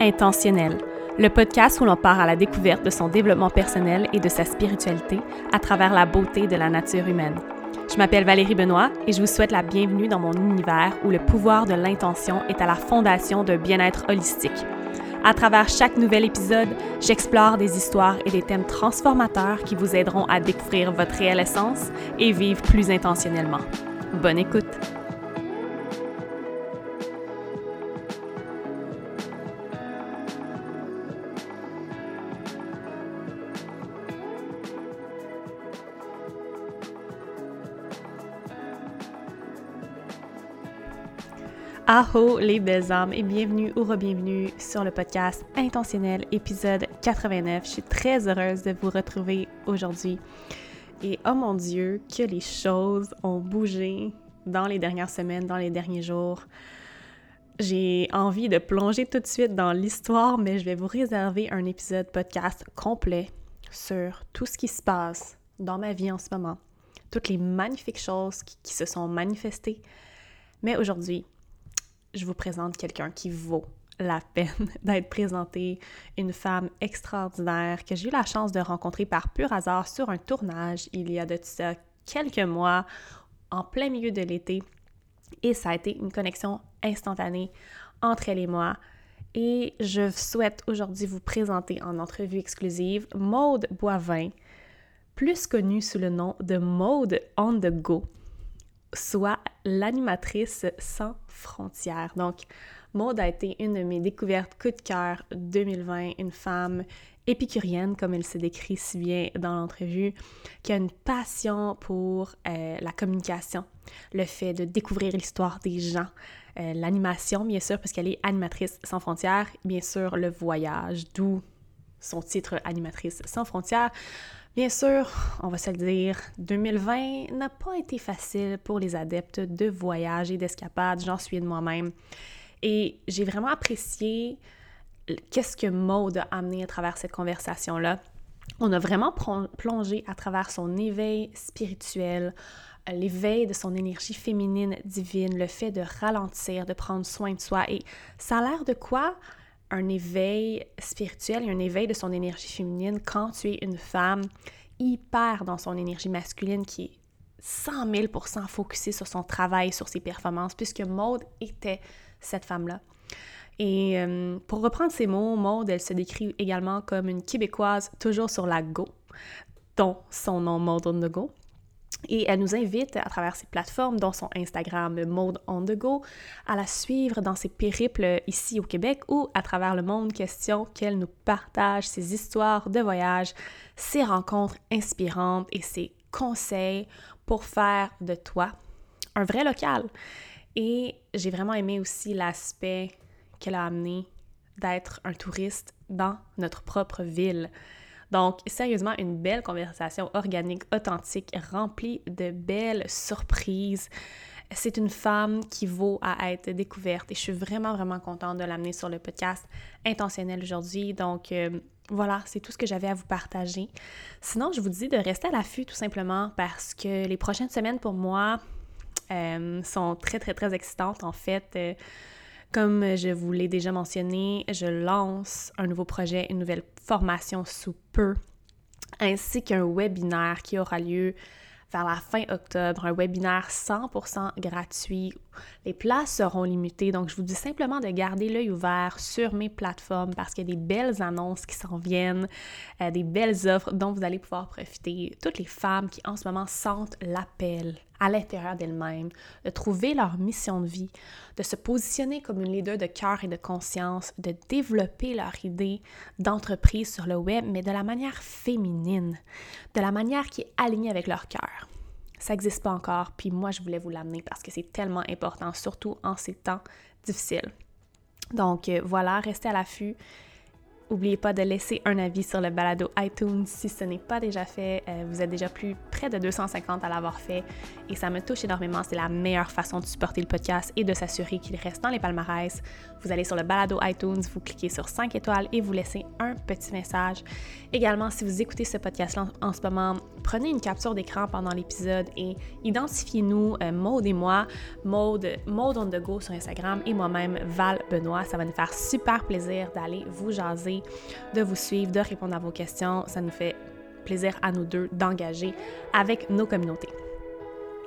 Intentionnel, le podcast où l'on part à la découverte de son développement personnel et de sa spiritualité à travers la beauté de la nature humaine. Je m'appelle Valérie Benoît et je vous souhaite la bienvenue dans mon univers où le pouvoir de l'intention est à la fondation d'un bien-être holistique. À travers chaque nouvel épisode, j'explore des histoires et des thèmes transformateurs qui vous aideront à découvrir votre réelle essence et vivre plus intentionnellement. Bonne écoute! Aho les belles âmes et bienvenue ou re-bienvenue sur le podcast Intentionnel épisode 89. Je suis très heureuse de vous retrouver aujourd'hui. Et oh mon Dieu, que les choses ont bougé dans les dernières semaines, dans les derniers jours. J'ai envie de plonger tout de suite dans l'histoire, mais je vais vous réserver un épisode podcast complet sur tout ce qui se passe dans ma vie en ce moment, toutes les magnifiques choses qui, qui se sont manifestées. Mais aujourd'hui, je vous présente quelqu'un qui vaut la peine d'être présenté, une femme extraordinaire que j'ai eu la chance de rencontrer par pur hasard sur un tournage il y a de ça quelques mois, en plein milieu de l'été. Et ça a été une connexion instantanée entre elle et moi. Et je souhaite aujourd'hui vous présenter en entrevue exclusive Maude Boivin, plus connue sous le nom de Maude on the Go soit l'animatrice sans frontières. Donc, Maude a été une de mes découvertes coup de cœur 2020, une femme épicurienne, comme elle se décrit si bien dans l'entrevue, qui a une passion pour euh, la communication, le fait de découvrir l'histoire des gens, euh, l'animation, bien sûr, parce qu'elle est animatrice sans frontières, bien sûr, le voyage, d'où son titre animatrice sans frontières. Bien sûr, on va se le dire, 2020 n'a pas été facile pour les adeptes de voyage et d'escapade, j'en suis de moi-même. Et j'ai vraiment apprécié qu'est-ce que Maud a amené à travers cette conversation-là. On a vraiment plongé à travers son éveil spirituel, l'éveil de son énergie féminine divine, le fait de ralentir, de prendre soin de soi. Et ça a l'air de quoi? Un éveil spirituel et un éveil de son énergie féminine quand tu es une femme hyper dans son énergie masculine qui est 100 000% focusée sur son travail, sur ses performances, puisque Maude était cette femme-là. Et euh, pour reprendre ces mots, Maude, elle se décrit également comme une Québécoise toujours sur la go, dont son nom Maude on the go. Et elle nous invite à travers ses plateformes, dont son Instagram Mode on the go, à la suivre dans ses périples ici au Québec ou à travers le monde, question qu'elle nous partage ses histoires de voyage, ses rencontres inspirantes et ses conseils pour faire de toi un vrai local. Et j'ai vraiment aimé aussi l'aspect qu'elle a amené d'être un touriste dans notre propre ville. Donc, sérieusement, une belle conversation organique, authentique, remplie de belles surprises. C'est une femme qui vaut à être découverte et je suis vraiment, vraiment contente de l'amener sur le podcast intentionnel aujourd'hui. Donc, euh, voilà, c'est tout ce que j'avais à vous partager. Sinon, je vous dis de rester à l'affût tout simplement parce que les prochaines semaines pour moi euh, sont très, très, très excitantes. En fait, euh, comme je vous l'ai déjà mentionné, je lance un nouveau projet, une nouvelle formation sous peu, ainsi qu'un webinaire qui aura lieu vers la fin octobre, un webinaire 100% gratuit. Les places seront limitées, donc je vous dis simplement de garder l'œil ouvert sur mes plateformes parce qu'il y a des belles annonces qui s'en viennent, euh, des belles offres dont vous allez pouvoir profiter. Toutes les femmes qui en ce moment sentent l'appel à l'intérieur d'elles-mêmes, de trouver leur mission de vie, de se positionner comme une leader de cœur et de conscience, de développer leur idée d'entreprise sur le web, mais de la manière féminine, de la manière qui est alignée avec leur cœur. Ça n'existe pas encore, puis moi je voulais vous l'amener parce que c'est tellement important, surtout en ces temps difficiles. Donc euh, voilà, restez à l'affût. N'oubliez pas de laisser un avis sur le balado iTunes si ce n'est pas déjà fait. Euh, vous êtes déjà plus près de 250 à l'avoir fait et ça me touche énormément. C'est la meilleure façon de supporter le podcast et de s'assurer qu'il reste dans les palmarès. Vous allez sur le balado iTunes, vous cliquez sur 5 étoiles et vous laissez un petit message. Également, si vous écoutez ce podcast en ce moment, prenez une capture d'écran pendant l'épisode et identifiez-nous, euh, Maude et moi, Maude, Maude on the go sur Instagram et moi-même, Val Benoît. Ça va nous faire super plaisir d'aller vous jaser, de vous suivre, de répondre à vos questions. Ça nous fait plaisir à nous deux d'engager avec nos communautés.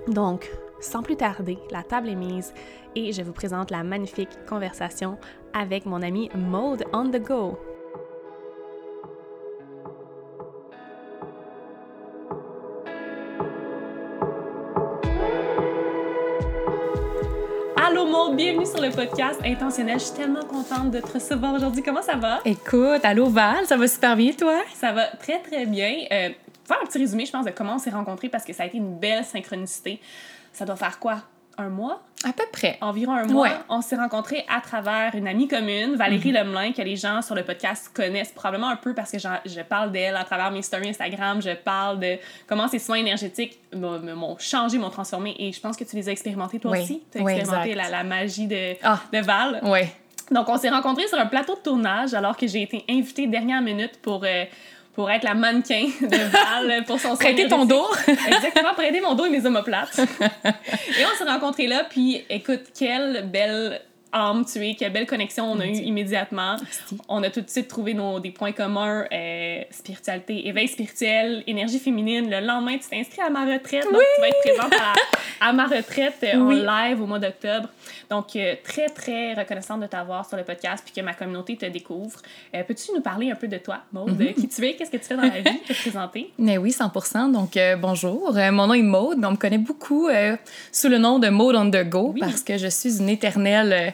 Donc, sans plus tarder, la table est mise et je vous présente la magnifique conversation avec mon ami Maude on the go. Allô Maud, bienvenue sur le podcast Intentionnel. Je suis tellement contente de te recevoir aujourd'hui. Comment ça va? Écoute, allô Val, ça va super bien toi? Ça va très très bien. Euh, faire un petit résumé, je pense, de comment on s'est rencontrés parce que ça a été une belle synchronicité. Ça doit faire quoi? un mois? À peu près. Environ un mois. On s'est rencontrés à travers une amie commune, Valérie mm Lemelin, que les gens sur le podcast connaissent probablement un peu parce que je parle d'elle à travers mes stories Instagram. Je parle de comment ces soins énergétiques m'ont changé, m'ont transformé. Et je pense que tu les as expérimentés toi aussi? Tu as expérimenté la, la, magie de, ah. de Val. Oui. Donc, on s'est rencontrés sur un plateau de tournage alors que j'ai été invitée dernière minute pour. Euh, pour être la mannequin de Val pour son Prêter ton dos. Exactement, prêter mon dos et mes omoplates. et on s'est rencontrés là, puis écoute, quelle belle âme tu es, quelle belle connexion on a eu immédiatement. On a tout de suite trouvé nos, des points communs, euh, spiritualité, éveil spirituel, énergie féminine. Le lendemain, tu t'es inscrit à ma retraite, donc tu vas être présente à, ma retraite euh, en live au mois d'octobre. Donc, euh, très, très reconnaissante de t'avoir sur le podcast puis que ma communauté te découvre. Euh, peux-tu nous parler un peu de toi, Maude? Mm Qui tu es? Qu'est-ce que tu fais dans la vie? Te présenter? Mais oui, 100 Donc, euh, bonjour. mon nom est Maude. On me connaît beaucoup sous le nom de Maude on the go parce que je suis une éternelle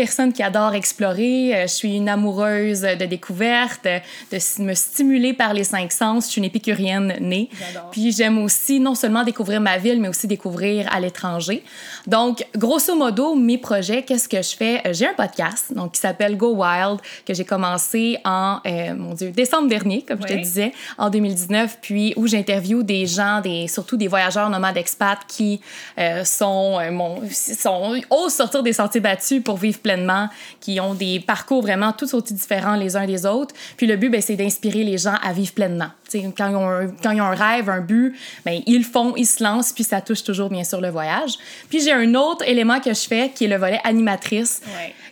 personne qui adore explorer. je suis une amoureuse de découverte, de me stimuler par les cinq sens. Je suis une épicurienne née. Puis, j'aime aussi non seulement découvrir ma ville, mais aussi découvrir à l'étranger. Donc, grosso modo, mes projets, qu'est-ce que je fais? Euh, j'ai un podcast donc, qui s'appelle Go Wild, que j'ai commencé en, euh, mon Dieu, décembre dernier, comme je te disais, en 2019, puis où j'interviewe des gens, des, surtout des voyageurs nomades expats qui euh, sont, mon, sont, osent sortir des sentiers battus pour vivre pleinement, qui ont des parcours vraiment tous aussi différents les uns des autres. Puis le but, ben, c'est d'inspirer les gens à vivre pleinement. quand ils, ont un, quand ils ont un rêve, un but, ben, ils le font, ils se lancent, puis ça touche toujours bien sûr le voyage. Puis j'ai un autre élément que je fais qui est le volet animatrice.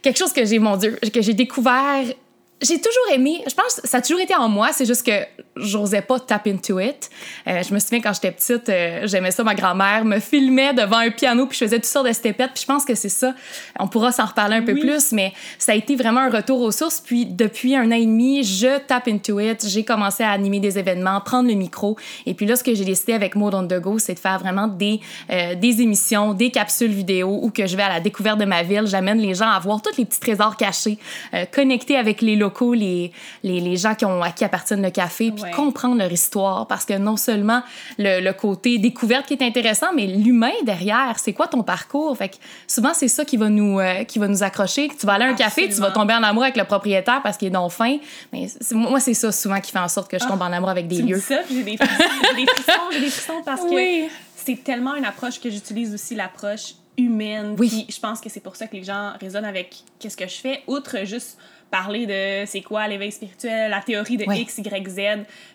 Quelque chose que j'ai, mon Dieu, que j'ai découvert j'ai toujours aimé, je pense que ça a toujours été en moi, c'est juste que j'osais pas tap into it. Euh, je me souviens quand j'étais petite, euh, j'aimais ça, ma grand-mère me filmait devant un piano puis je faisais toutes sortes de stepettes puis je pense que c'est ça. On pourra s'en reparler un peu plus, mais ça a été vraiment un retour aux sources. Puis depuis un an et demi, je tap into it. J'ai commencé à animer des événements, prendre le micro. Et puis là, ce que j'ai décidé avec Mode on the Go, c'est de faire vraiment des, euh, des émissions, des capsules vidéo où que je vais à la découverte de ma ville. J'amène les gens à voir tous les petits trésors cachés, connectés avec les locaux, les, les, les, gens qui, ont, à qui appartiennent le café, puis comprendre leur histoire. Parce que non seulement le, le côté découverte qui est intéressant, mais l'humain derrière, c'est quoi ton parcours? Fait que souvent, c'est ça qui va, nous, euh, qui va nous accrocher. Tu vas aller à un café, tu vas tomber en amour avec le propriétaire parce qu'il est donc fin. Mais moi, c'est ça souvent qui fait en sorte que je tombe en amour avec des lieux. ça, j'ai des frissons, j'ai des frissons, j'ai des frissons parce que c'est tellement une approche que j'utilise aussi, l'approche humaine. Oui. je pense que c'est pour ça que les gens résonnent avec qu'est-ce que je fais, outre juste parler de c'est quoi l'éveil spirituel, la théorie de X, Y, Z,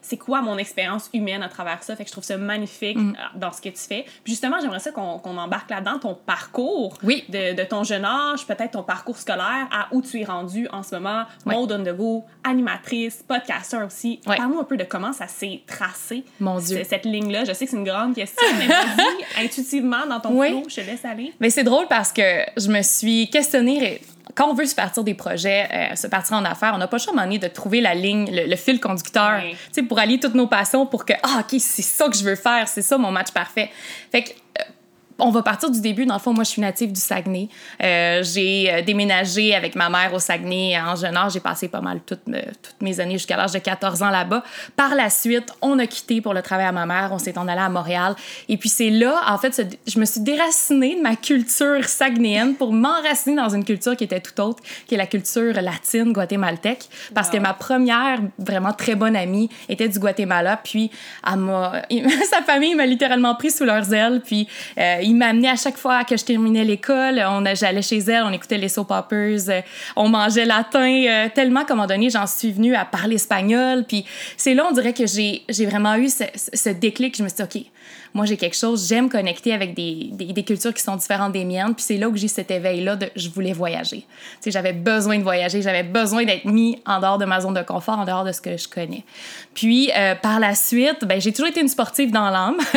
c'est quoi mon expérience humaine à travers ça? Fait que je trouve ça magnifique mm. euh, dans ce que tu fais. Puis justement, j'aimerais ça qu'on embarque là-dedans, ton parcours oui. de, de, ton jeune âge, peut-être ton parcours scolaire, à où tu es rendu en ce moment, oui. mode on the go, animatrice, podcaster aussi. Parle-nous un peu de comment ça s'est tracé, Mon Dieu. cette ligne-là. Je sais que c'est une grande question, mais vas-y, intuitivement, dans ton flow, je te laisse aller. Mais c'est drôle parce que je me suis questionnée quand on veut se partir des projets, euh, se partir en affaires, on n'a pas le choix à de trouver la ligne, le, fil conducteur, sais, pour allier toutes nos passions pour que, ah, OK, c'est ça que je veux faire, c'est ça mon match parfait. Fait que, on va partir du début. Dans le fond, moi, je suis native du Saguenay. Euh, j'ai euh, déménagé avec ma mère au Saguenay en jeune âge. J'ai passé pas mal toutes, toutes mes années jusqu'à l'âge de 14 ans là-bas. Par la suite, on a quitté pour le travail à ma mère. On s'est en allé à Montréal. Et puis, c'est là, en fait, je me suis déracinée de ma culture saguenéenne pour m'enraciner dans une culture qui était tout autre, qui est la culture latine guatémaltèque. Parce que ma première vraiment très bonne amie était du Guatemala. Puis, sa famille m'a littéralement pris sous leurs ailes. Puis, euh, il m'amenait à chaque fois que je terminais l'école. On J'allais chez elle, on écoutait les soap operas, euh, on mangeait latin. Euh, tellement qu'à un moment donné, j'en suis venue à parler espagnol. Puis c'est là, on dirait que j'ai vraiment eu ce, ce déclic. Je me suis dit, OK, moi, j'ai quelque chose, j'aime connecter avec des, des, cultures qui sont différentes des miennes. Puis c'est là que j'ai cet éveil-là de je voulais voyager. Tu sais, j'avais besoin de voyager, j'avais besoin d'être mis en dehors de ma zone de confort, en dehors de ce que je connais. Puis euh, par la suite, ben, j'ai toujours été une sportive dans l'âme.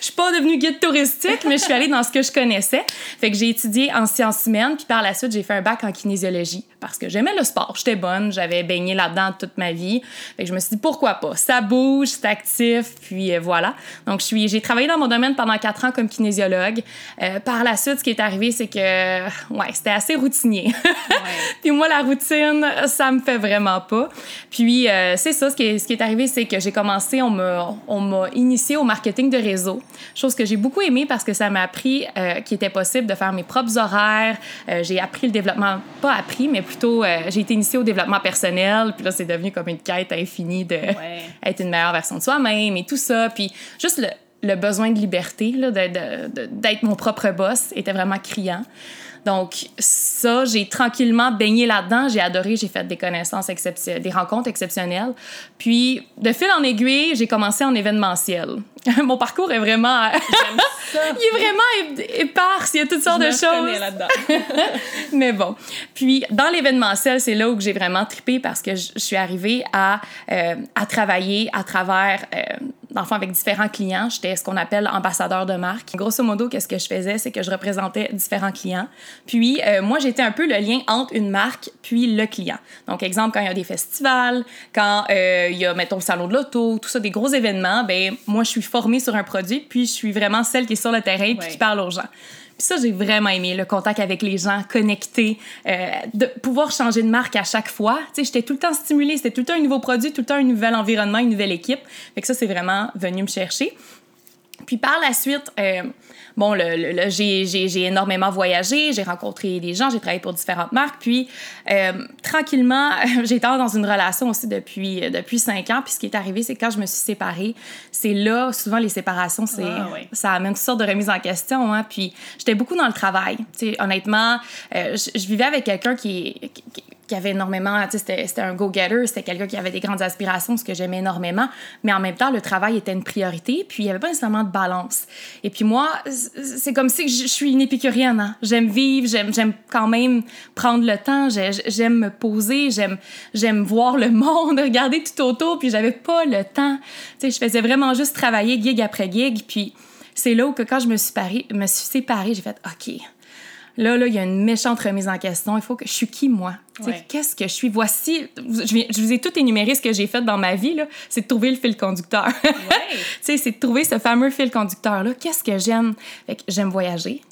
je suis pas devenue guide touristique, mais je suis allée dans ce que je connaissais. Fait que j'ai étudié en sciences humaines, puis par la suite, j'ai fait un bac en kinésiologie parce que j'aimais le sport. J'étais bonne, j'avais baigné là-dedans toute ma vie. Fait que je me suis dit pourquoi pas? Ça bouge, c'est actif, puis euh, voilà. Donc je suis, j'ai travaillé dans mon domaine pendant quatre ans comme kinésiologue. Euh, par la suite, ce qui est arrivé, c'est que ouais, c'était assez routinier. puis moi, la routine, ça me fait vraiment pas. Puis euh, c'est ça, ce qui est, ce qui est arrivé, c'est que j'ai commencé, on m'a, on m'a initié au marketing de réseau, chose que j'ai beaucoup aimé parce que ça m'a appris qu'il était possible de faire mes propres horaires. j'ai appris le développement, pas appris, mais plutôt, euh, j'ai été initiée au développement personnel, puis là, c'est devenu comme une quête infinie de être une meilleure version de soi-même et tout ça. Puis juste le, le besoin de liberté, d'être mon propre boss, était vraiment criant. Donc, ça, j'ai tranquillement baigné là-dedans. J'ai adoré, j'ai fait des connaissances exceptionnelles, des rencontres exceptionnelles. Puis, de fil en aiguille, j'ai commencé en événementiel. Mon parcours est vraiment. il est vraiment éparse, il y a toutes sortes de choses. là-dedans. Mais bon. Puis, dans l'événementiel, c'est là où j'ai vraiment trippé parce que je suis arrivée à, euh, à travailler à travers. Euh, dans avec différents clients. J'étais ce qu'on appelle ambassadeur de marque. Grosso modo, qu'est-ce que je faisais, c'est que je représentais différents clients. Puis, euh, moi, j'étais un peu le lien entre une marque puis le client. Donc, exemple, quand il y a des festivals, quand euh, il y a, mettons, le salon de l'auto, tout ça, des gros événements, ben moi, je suis formée sur un produit, puis je suis vraiment celle qui est sur le terrain puis qui parle aux gens. Ça, j'ai vraiment aimé le contact avec les gens, connecter, euh, de pouvoir changer de marque à chaque fois. Tu sais, j'étais tout le temps stimulée, c'était tout le temps un nouveau produit, tout le temps un nouvel environnement, une nouvelle équipe. Fait que ça, c'est vraiment venu me chercher. Puis par la suite, euh, bon, le, le, j'ai énormément voyagé, j'ai rencontré des gens, j'ai travaillé pour différentes marques. Puis euh, tranquillement, j'ai été dans une relation aussi depuis, depuis cinq ans. Puis ce qui est arrivé, c'est quand je me suis séparée, c'est là, souvent les séparations, c'est ah, ça amène toutes sortes de remises en question. Hein. Puis j'étais beaucoup dans le travail. sais, honnêtement, euh, je, vivais avec quelqu'un qui, qui qui avait énormément, c'était, un go-getter, c'était quelqu'un qui avait des grandes aspirations, ce que j'aimais énormément, mais en même temps, le travail était une priorité, puis il n'y avait pas nécessairement de balance. Et puis moi, c'est comme si je, suis une épicurienne. Hein? J'aime vivre, j'aime, quand même prendre le temps, j'aime me poser, j'aime, j'aime voir le monde, regarder tout autour, puis j'avais pas le temps. Tu sais, je faisais vraiment juste travailler gig après gig, puis c'est là où que quand je me suis, parée, me suis séparée, j'ai fait « OK ». Là, là, il y a une méchante remise en question. Il faut que je suis qui, moi? Qu'est-ce que je suis? Voici, je, vous ai tout énuméré ce que j'ai fait dans ma vie, c'est de trouver le fil conducteur. c'est de trouver ce fameux fil conducteur-là. Qu'est-ce que j'aime? J'aime voyager.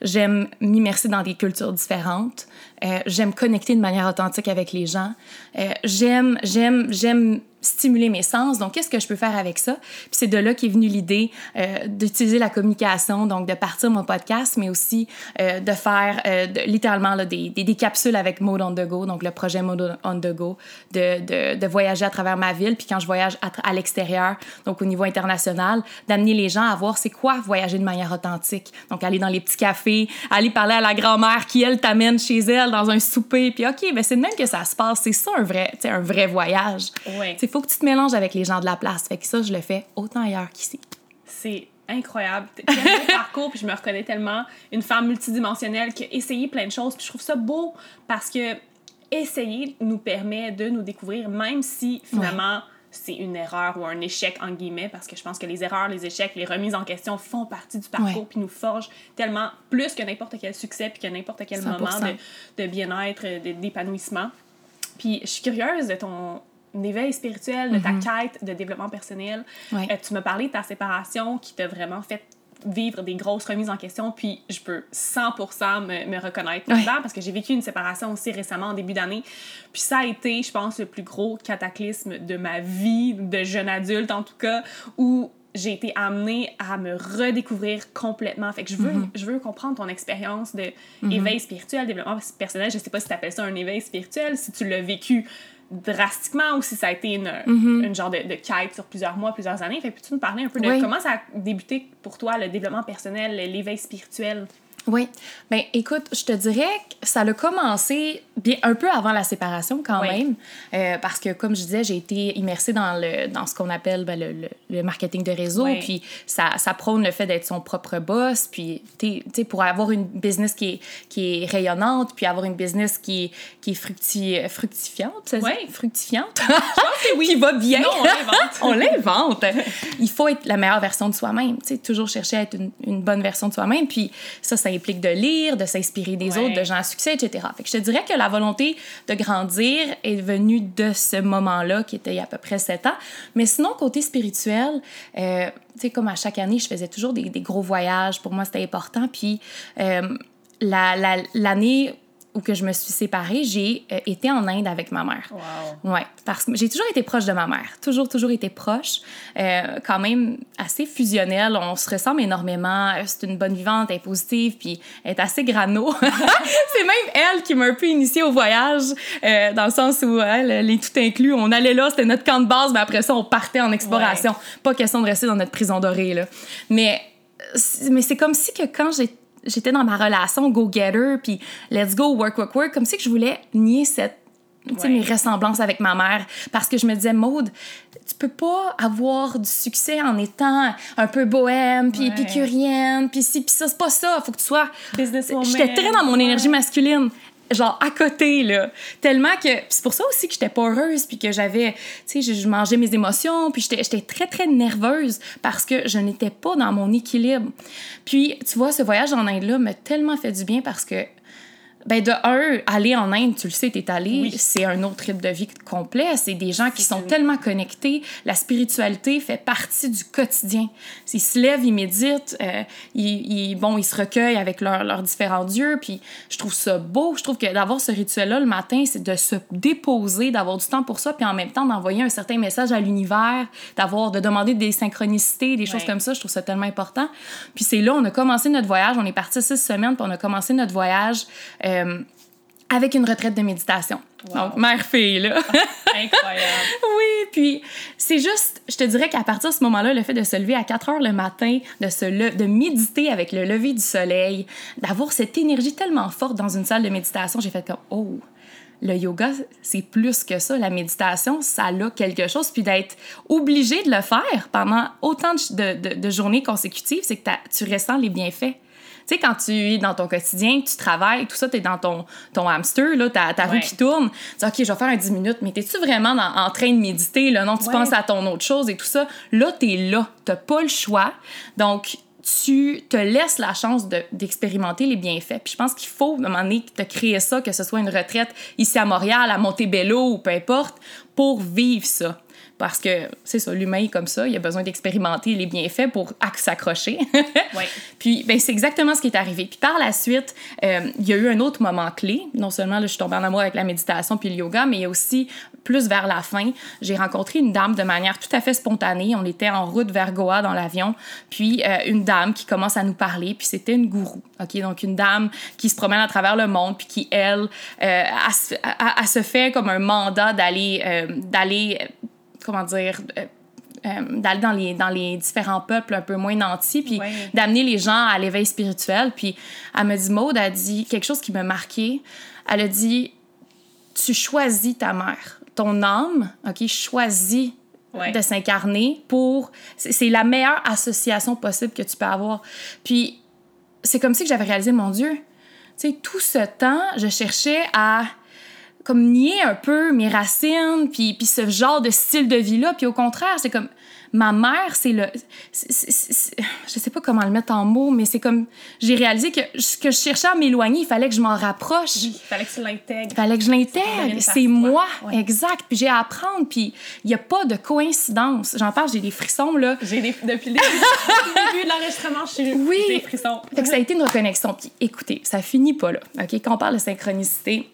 J'aime m'immerser dans des cultures différentes. Euh, j'aime connecter de manière authentique avec les gens. Euh, j'aime, j'aime, j'aime stimuler mes sens. Donc, qu'est-ce que je peux faire avec ça? Puis c'est de là qu'est venue l'idée euh, d'utiliser la communication, donc de partir mon podcast, mais aussi euh, de faire euh, littéralement là, des, des, des, capsules avec Mode on the Go, donc le projet Mode on the Go, de, de, de voyager à travers ma ville. Puis quand je voyage à, à l'extérieur, donc au niveau international, d'amener les gens à voir c'est quoi voyager de manière authentique. Donc, aller dans les petits cafés, aller parler à la grand-mère qui, elle, t'amène chez elle dans un souper. Puis, OK, ben c'est de même que ça se passe. C'est ça un vrai, un vrai voyage. Ouais il faut que tu te mélanges avec les gens de la place. Fait que ça, je le fais autant ailleurs qu'ici. C'est incroyable. Quel parcours, puis je me reconnais tellement. Une femme multidimensionnelle qui a essayé plein de choses. Puis je trouve ça beau parce que essayer nous permet de nous découvrir, même si finalement. c'est une erreur ou un échec en guillemets parce que je pense que les erreurs, les échecs, les remises en question font partie du parcours puis nous forgent tellement plus que n'importe quel succès puis que n'importe quel moment de, de bien-être, d'épanouissement. Puis je suis curieuse de ton éveil spirituel, de ta mhm. quête de développement personnel. Euh, tu m'as parlé de ta séparation qui t'a vraiment fait vivre des grosses remises en question, puis je peux 100% me, me reconnaître là-dedans parce que j'ai vécu une séparation aussi récemment en début d'année. Puis ça a été, je pense, le plus gros cataclysme de ma vie de jeune adulte, en tout cas, où j'ai été amenée à me redécouvrir complètement. Fait que je veux, mm-hmm. je veux comprendre ton expérience de éveil spirituel, développement personnel. Je sais pas si tu appelles ça un éveil spirituel, si tu l'as vécu drastiquement ou si ça a été une, mm-hmm. une genre de, de, quête sur plusieurs mois, plusieurs années. Fait peux-tu nous parler un peu de comment ça a débuté pour toi, le développement personnel, l'éveil spirituel? Oui. Ben, écoute, je te dirais que ça a commencé bien un peu avant la séparation quand même. Euh, parce que, comme je disais, j'ai été immersée dans, le, dans ce qu'on appelle ben, le, le, marketing de réseau. Puis ça, ça prône le fait d'être son propre boss. Puis, tu sais, pour avoir une business qui est, qui est rayonnante, puis avoir une business qui est, qui est fructi, fructifiante, ça? Fructifiante? Je pense que oui. qui va bien? Non, on l'invente. on l'invente. Il faut être la meilleure version de soi-même. Tu sais, toujours chercher à être une, une bonne version de soi-même. Puis ça, ça implique de lire, de s'inspirer des autres, de gens à succès, etc. Fait que je te dirais que la volonté de grandir est venue de ce moment-là, qui était il y a à peu près sept ans. Mais sinon, côté spirituel, euh, tu sais, comme à chaque année, je faisais toujours des, des gros voyages. Pour moi, c'était important. Puis euh, l'année où que je me suis séparée, j'ai euh, été en Inde avec ma mère. Wow. Ouais, parce que j'ai toujours été proche de ma mère. Toujours, toujours été proche. Euh, quand même assez fusionnelle. On se ressemble énormément. Euh, c'est une bonne vivante, elle est positive, puis elle est assez grano. c'est même elle qui m'a un peu initiée au voyage, dans le sens où elle, les tout inclus, on allait là, c'était notre camp de base, mais après ça, on partait en exploration. Pas question de rester dans notre prison dorée, là. Mais, mais c'est comme si que quand j'ai j'étais dans ma relation go-getter, puis let's go, work, work, work, comme si que je voulais nier cette ouais. mes ressemblances avec ma mère. Parce que je me disais Maude tu peux pas avoir du succès en étant un peu bohème puis épicurienne puis si puis ça. C'est pas ça. Faut que tu sois j'étais très dans mon énergie masculine genre à côté là. Tellement que c'est pour ça aussi que j'étais pas heureuse puis que j'avais tu sais je, mangeais mes émotions puis j'étais très très nerveuse parce que je n'étais pas dans mon équilibre. Puis tu vois ce voyage en Inde là m'a tellement fait du bien parce que ben de un, aller en Inde, tu le sais, t'es allé, c'est un autre rythme de vie complet. C'est des gens qui sont tellement connectés. La spiritualité fait partie du quotidien. Ils se lèvent, ils méditent, euh, ils, bon, ils se recueillent avec leurs différents dieux. Puis je trouve ça beau. Je trouve que d'avoir ce rituel-là le matin, c'est de se déposer, d'avoir du temps pour ça, puis en même temps d'envoyer un certain message à l'univers, d'avoir, de demander des synchronicités, des choses comme ça. Je trouve ça tellement important. Puis c'est là, on a commencé notre voyage. On est parti six semaines, puis on a commencé notre voyage. Euh, euh, avec une retraite de méditation. Donc, mère-fille, là. Incroyable. oui, puis c'est juste, je te dirais qu'à partir de ce moment-là, le fait de se lever à 4 heures le matin, de, se de méditer avec le lever du soleil, d'avoir cette énergie tellement forte dans une salle de méditation, j'ai fait comme, oh, le yoga, c'est plus que ça. La méditation, ça a quelque chose. Puis d'être obligé de le faire pendant autant de, de journées consécutives, c'est que tu ressens les bienfaits. Tu sais, quand tu es dans ton quotidien, tu travailles, tout ça, tu es dans ton, ton hamster, là, ta, ta roue qui tourne. Tu dis, OK, je vais faire un 10 minutes, mais es-tu vraiment en train de méditer? Là? Non, tu penses à ton autre chose et tout ça. Là, tu es là. Tu pas le choix. Donc, tu te laisses la chance d'expérimenter les bienfaits. Puis je pense qu'il faut, à un moment donné, te créer ça, que ce soit une retraite ici à Montréal, à Montebello ou peu importe, pour vivre ça parce que c'est ça, l'humain est comme ça, il a besoin d'expérimenter les bienfaits pour s'accrocher. ouais. Puis ben, c'est exactement ce qui est arrivé. Puis par la suite, euh, il y a eu un autre moment clé. Non seulement là, je suis tombée en amour avec la méditation puis le yoga, mais il y a aussi plus vers la fin, j'ai rencontré une dame de manière tout à fait spontanée. On était en route vers Goa dans l'avion, puis euh, une dame qui commence à nous parler, puis c'était une gourou. Ok, donc une dame qui se promène à travers le monde, puis qui elle, euh, a, se fait comme un mandat d'aller d'aller comment dire, euh, euh, d'aller dans les, dans les différents peuples un peu moins nantis, puis d'amener les gens à l'éveil spirituel. Puis elle me dit, Maude a dit quelque chose qui m'a marqué. Elle a dit, tu choisis ta mère. Ton âme, OK, choisit de s'incarner pour... C'est la meilleure association possible que tu peux avoir. Puis c'est comme si que j'avais réalisé, mon Dieu, tu sais, tout ce temps, je cherchais à comme nier un peu mes racines, puis, puis ce genre de style de vie-là. Puis au contraire, c'est comme, ma mère, c'est le. je sais pas comment le mettre en mots, mais c'est comme. J'ai réalisé que ce que je cherchais à m'éloigner, il fallait que je m'en rapproche. il fallait que tu l'intègres. Il fallait que je l'intègre. C'est moi. Exact. Puis j'ai à apprendre. Puis il n'y a pas de coïncidence. J'en parle, j'ai des frissons, là. J'ai des. Depuis le début, de l'enregistrement, j'ai oui. des frissons. Fait que ça a été une reconnexion. Puis écoutez, ça finit pas là. OK? Quand on parle de synchronicité,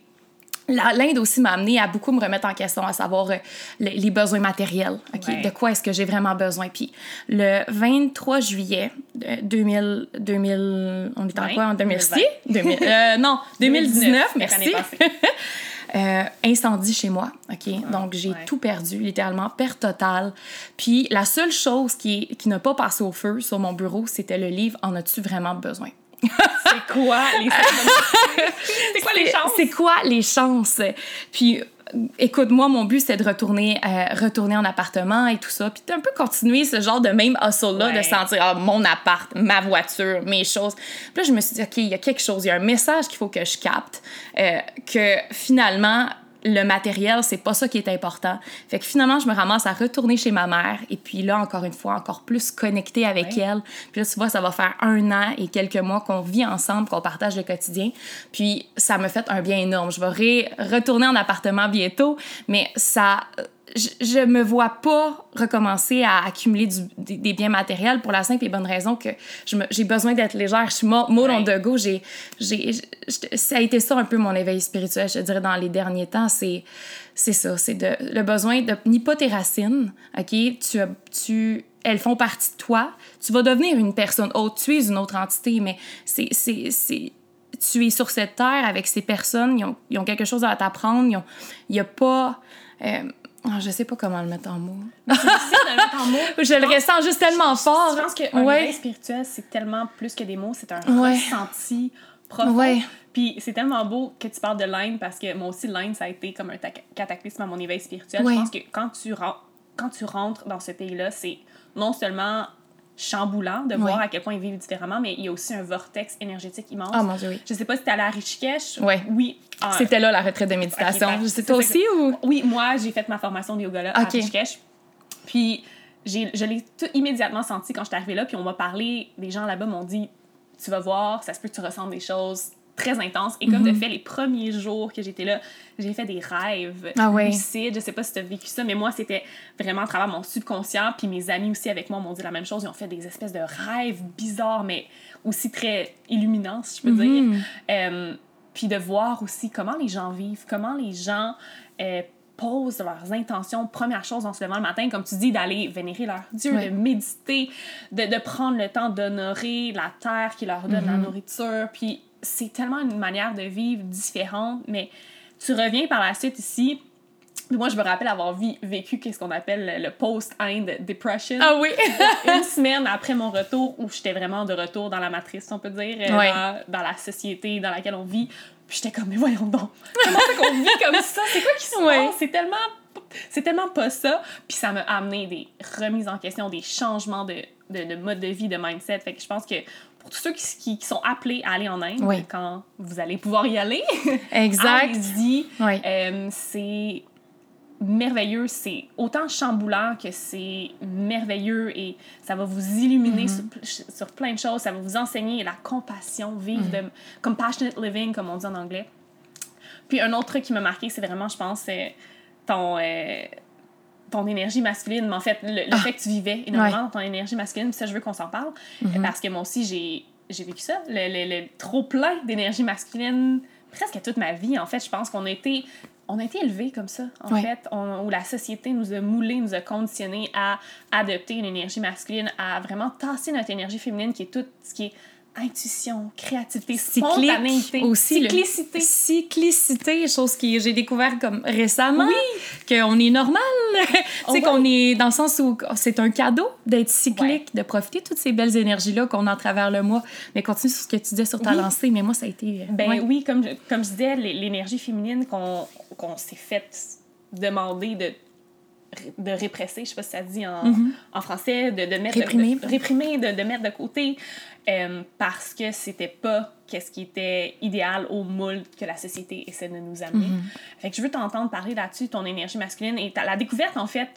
L'Inde aussi m'a amené à beaucoup me remettre en question, à savoir euh, les, besoins matériels. De quoi est-ce que j'ai vraiment besoin? Puis le 23 juillet 2000, 2000 on est en quoi? En 2006? 2000, euh, non, 2019, merci. Euh, incendie chez moi, OK? Ah, Donc, j'ai tout perdu, littéralement, perte totale. Puis, la seule chose qui, qui n'a pas passé au feu sur mon bureau, c'était le livre En as-tu vraiment besoin? C'est quoi les C'est quoi les chances? C'est quoi les chances? Puis écoute, moi, mon but, c'est de retourner, euh, retourner en appartement et tout ça. Puis un peu continuer ce genre de même hustle-là, de sentir ah, mon appart, ma voiture, mes choses. Puis là, je me suis dit, OK, il y a quelque chose, il y a un message qu'il faut que je capte, euh, que finalement, le matériel, c'est pas ça qui est important. Fait que finalement, je me ramasse à retourner chez ma mère et puis là, encore une fois, encore plus connectée avec elle. Puis là, tu vois, ça va faire un an et quelques mois qu'on vit ensemble, qu'on partage le quotidien. Puis ça me fait un bien énorme. Je vais retourner en appartement bientôt, mais ça je, je me vois pas recommencer à accumuler du, des, biens matériels pour la simple et bonne raison que j'ai besoin d'être légère. Je suis mode on the go. J'ai, ça a été ça un peu mon éveil spirituel, je dirais, dans les derniers temps. C'est, c'est ça. C'est de, le besoin de. Ni pas tes racines, OK? Tu, tu, elles font partie de toi. Tu vas devenir une personne autre. Tu es une autre entité, mais c'est. c'est, c'est tu es sur cette terre avec ces personnes, ils ont, ils ont quelque chose à t'apprendre. Il n'y a pas. Euh, ah, je sais pas comment le mettre en mots. C'est difficile de le mettre en mots. je, le ressens juste tellement fort. Je pense qu'un ouais. spirituel, c'est tellement plus que des mots, c'est un ressenti profond. Puis c'est tellement beau que tu parles de l'Inde parce que moi aussi, l'Inde, ça a été comme un cataclysme à mon éveil spirituel. Je pense que quand tu, quand tu rentres dans ce pays-là, c'est non seulement chamboulant de voir à quel point ils vivent différemment, mais il y a aussi un vortex énergétique immense. Ah, mon Dieu, oui. Je sais pas si tu allé à Rishikesh. Ouais. Oui. Ah. C'était là la retraite de méditation. Okay, c'est toi aussi ou? Oui, moi, j'ai fait ma formation de yoga là à Rishikesh. Puis, je l'ai tout immédiatement senti quand je suis arrivée là, puis on m'a parlé, les gens là-bas m'ont dit, tu vas voir, ça se peut que tu ressentes des choses très intense. Et comme de mhm. fait, les premiers jours que j'étais là, j'ai fait des rêves ah lucides. Je sais pas si tu as vécu ça, mais moi, c'était vraiment à travers mon subconscient. Puis mes amis aussi avec moi m'ont dit la même chose. Ils ont fait des espèces de rêves bizarres, mais aussi très illuminants, si je peux dire. Mhm. Euh, puis de voir aussi comment les gens vivent, comment les gens euh, posent leurs intentions. Première chose en se levant le matin, comme tu dis, d'aller vénérer leur Dieu, de méditer, de, de prendre le temps d'honorer la terre qui leur donne la mhm. nourriture. Puis c'est tellement une manière de vivre différente, mais tu reviens par la suite ici. Moi, je me rappelle avoir vécu ce qu'on appelle le post-Ind depression. Ah oui! une semaine après mon retour, où j'étais vraiment de retour dans la matrice, on peut dire, euh, dans, la société dans laquelle on vit. Puis j'étais comme, mais voyons donc, comment c'est qu'on vit comme ça? C'est quoi qui se passe? C'est tellement, c'est tellement pas ça. Puis ça m'a amené des remises en question, des changements de, de, de, mode de vie, de mindset. Fait que je pense que pour tous ceux qui, qui, sont appelés à aller en Inde, quand vous allez pouvoir y aller, exact. allez-y. Euh, c'est merveilleux, c'est autant chamboulant que c'est merveilleux et ça va vous illuminer mm-hmm. sur, plein de choses, ça va vous enseigner la compassion, vivre mm-hmm. de compassionate living comme on dit en anglais. Puis un autre truc qui m'a marqué, c'est vraiment, je pense, ton euh, ton énergie masculine, mais en fait, le, ah. fait que tu vivais énormément dans ton énergie masculine, ça, je veux qu'on s'en parle. Mhm. Parce que moi aussi, j'ai, j'ai vécu ça, le, trop plein d'énergie masculine presque toute ma vie. En fait, je pense qu'on a été on a été élevés comme ça, en fait, où la société nous a moulés, nous a conditionnés à adopter une énergie masculine, à vraiment tasser notre énergie féminine qui est tout ce qui est intuition, créativité, spontanéité, aussi cyclicité. cyclicité, chose que j'ai découvert comme récemment, oui. qu'on est normal, tu sais qu'on est dans le sens où c'est un cadeau d'être cyclique, de profiter de toutes ces belles énergies là qu'on a à travers le mois. Mais continue sur ce que tu disais sur ta lancée, mais moi ça a été euh, Ben oui, comme je, comme je disais l'énergie féminine qu'on qu'on s'est fait demander de de répresser, je sais pas si ça dit en, mm-hmm. en français, de, de mettre... Réprimer. De, réprimer, de, de, mettre de côté, euh, parce que c'était pas qu'est-ce qui était idéal au moule que la société essaie de nous amener. Mm-hmm. Fait que je veux t'entendre parler là-dessus, ton énergie masculine et la découverte, en fait,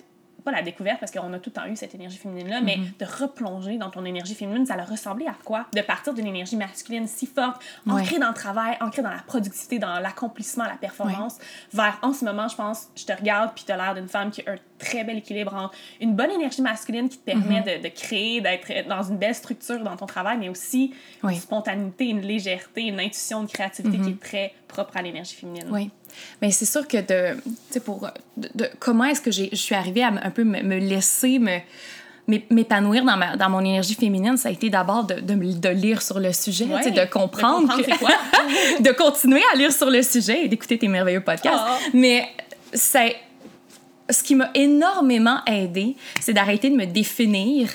pas la découverte parce qu'on a tout le temps eu cette énergie féminine-là, mais Mm-hmm. de replonger dans ton énergie féminine, ça a ressemblé à quoi? De partir d'une énergie masculine si forte, ancrée dans le travail, ancrée dans la productivité, dans l'accomplissement, la performance, vers en ce moment, je pense, je te regarde puis tu as l'air d'une femme qui très bel équilibre entre une bonne énergie masculine qui te permet Mm-hmm. de, de créer, d'être dans une belle structure dans ton travail, mais aussi Oui. une spontanéité, une légèreté, une intuition, une créativité qui est très propre à l'énergie féminine. Oui. Mais c'est sûr que de, tu sais, pour, de, de- comment est-ce que je suis arrivée à un peu me, me laisser me m'é- m'épanouir dans, ma, dans mon énergie féminine, ça a été d'abord de, de, de lire sur le sujet, Ouais, de comprendre, de comprendre quoi. de continuer à lire sur le sujet et d'écouter tes merveilleux podcasts. Ah. Mais c'est ce qui m'a énormément aidé, c'est d'arrêter de me définir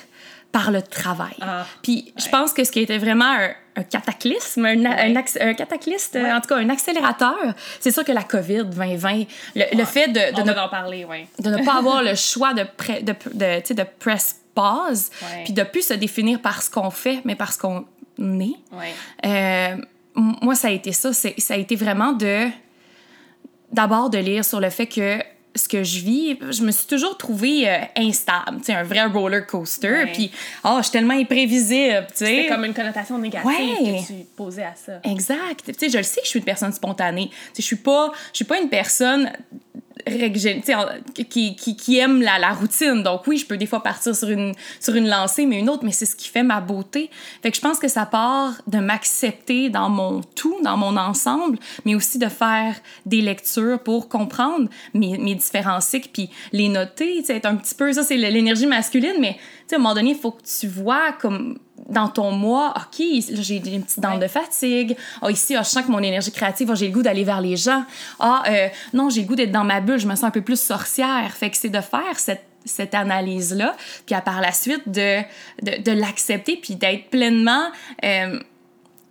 par le travail. Ah, Puis je pense que ce qui était vraiment un, un cataclysme, un, un, acc- un cataclysme, Ouais. en tout cas un accélérateur, c'est sûr que la COVID 2020, le, le fait de, ne en parler, de ne pas avoir le choix de, press pause, puis de plus se définir par ce qu'on fait, mais par ce qu'on est. Euh, moi, ça a été ça. Ça a été vraiment de. D'abord, de lire sur le fait que ce que je vis, je me suis toujours trouvée euh, instable, tu sais, un vrai roller coaster. Puis, oh, je suis tellement imprévisible, tu sais. C'était comme une connotation négative Ouais. que tu posais à ça. Exact. Tu sais, je le sais que je suis une personne spontanée. Tu sais, je suis pas, je suis pas une personne qui, qui, qui aime la, routine. Donc oui, je peux des fois partir sur une, sur une lancée, mais une autre, mais c'est ce qui fait ma beauté. Fait que je pense que ça part de m'accepter dans mon tout, dans mon ensemble, mais aussi de faire des lectures pour comprendre mes, mes différents cycles, puis les noter, être un petit peu, ça c'est l'énergie masculine, mais à un moment donné, il faut que tu vois comme dans ton mois, OK, j'ai une petite dent Ouais. de fatigue. Ah, ici, ah, je sens que mon énergie créative, ah, j'ai le goût d'aller vers les gens. Ah, euh, non, j'ai le goût d'être dans ma bulle, je me sens un peu plus sorcière. Fait que c'est de faire cette, cette analyse-là, puis à par la suite de, de, de l'accepter, puis d'être pleinement. euh,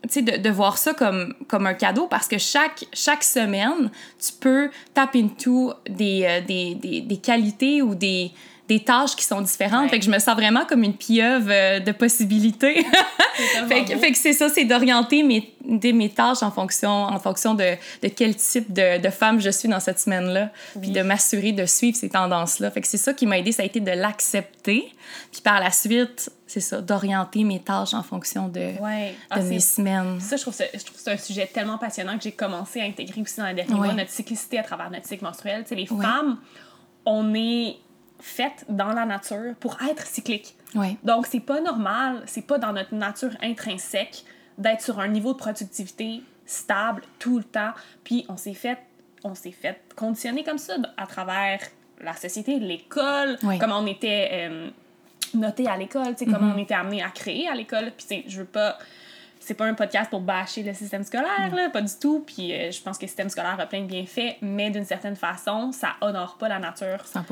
tu sais, de, de voir ça comme, comme un cadeau parce que chaque, chaque semaine, tu peux tap into des, euh, des, des, des qualités ou des, des tâches qui sont différentes. Ouais. Fait que je me sens vraiment comme une pieuvre euh, de possibilités. fait, que, beau. fait que c'est ça, c'est d'orienter mes, mes tâches en fonction, en fonction de, de quel type de, de femme je suis dans cette semaine-là. Puis de m'assurer de suivre ces tendances-là. Fait que c'est ça qui m'a aidé, ça a été de l'accepter. Puis par la suite, c'est ça, d'orienter mes tâches en fonction de, Ouais. de Ah, mes semaines. ça, je trouve, ça, je trouve que c'est un sujet tellement passionnant que j'ai commencé à intégrer aussi dans les derniers Ouais. mois, notre cyclicité à travers notre cycle menstruel. Tu sais, les Ouais. femmes, on est faites dans la nature pour être cycliques. Ouais. Donc, c'est pas normal, c'est pas dans notre nature intrinsèque d'être sur un niveau de productivité stable tout le temps. Puis, on s'est fait, on s'est fait conditionner comme ça à travers la société, l'école, Ouais. comment on était euh, noté à l'école, tu sais, comment on était amené à créer à l'école. Puis, je veux pas c'est pas un podcast pour bâcher le système scolaire, là, pas du tout. Puis euh, je pense que le système scolaire a plein de bienfaits, mais d'une certaine façon, ça honore pas la nature 100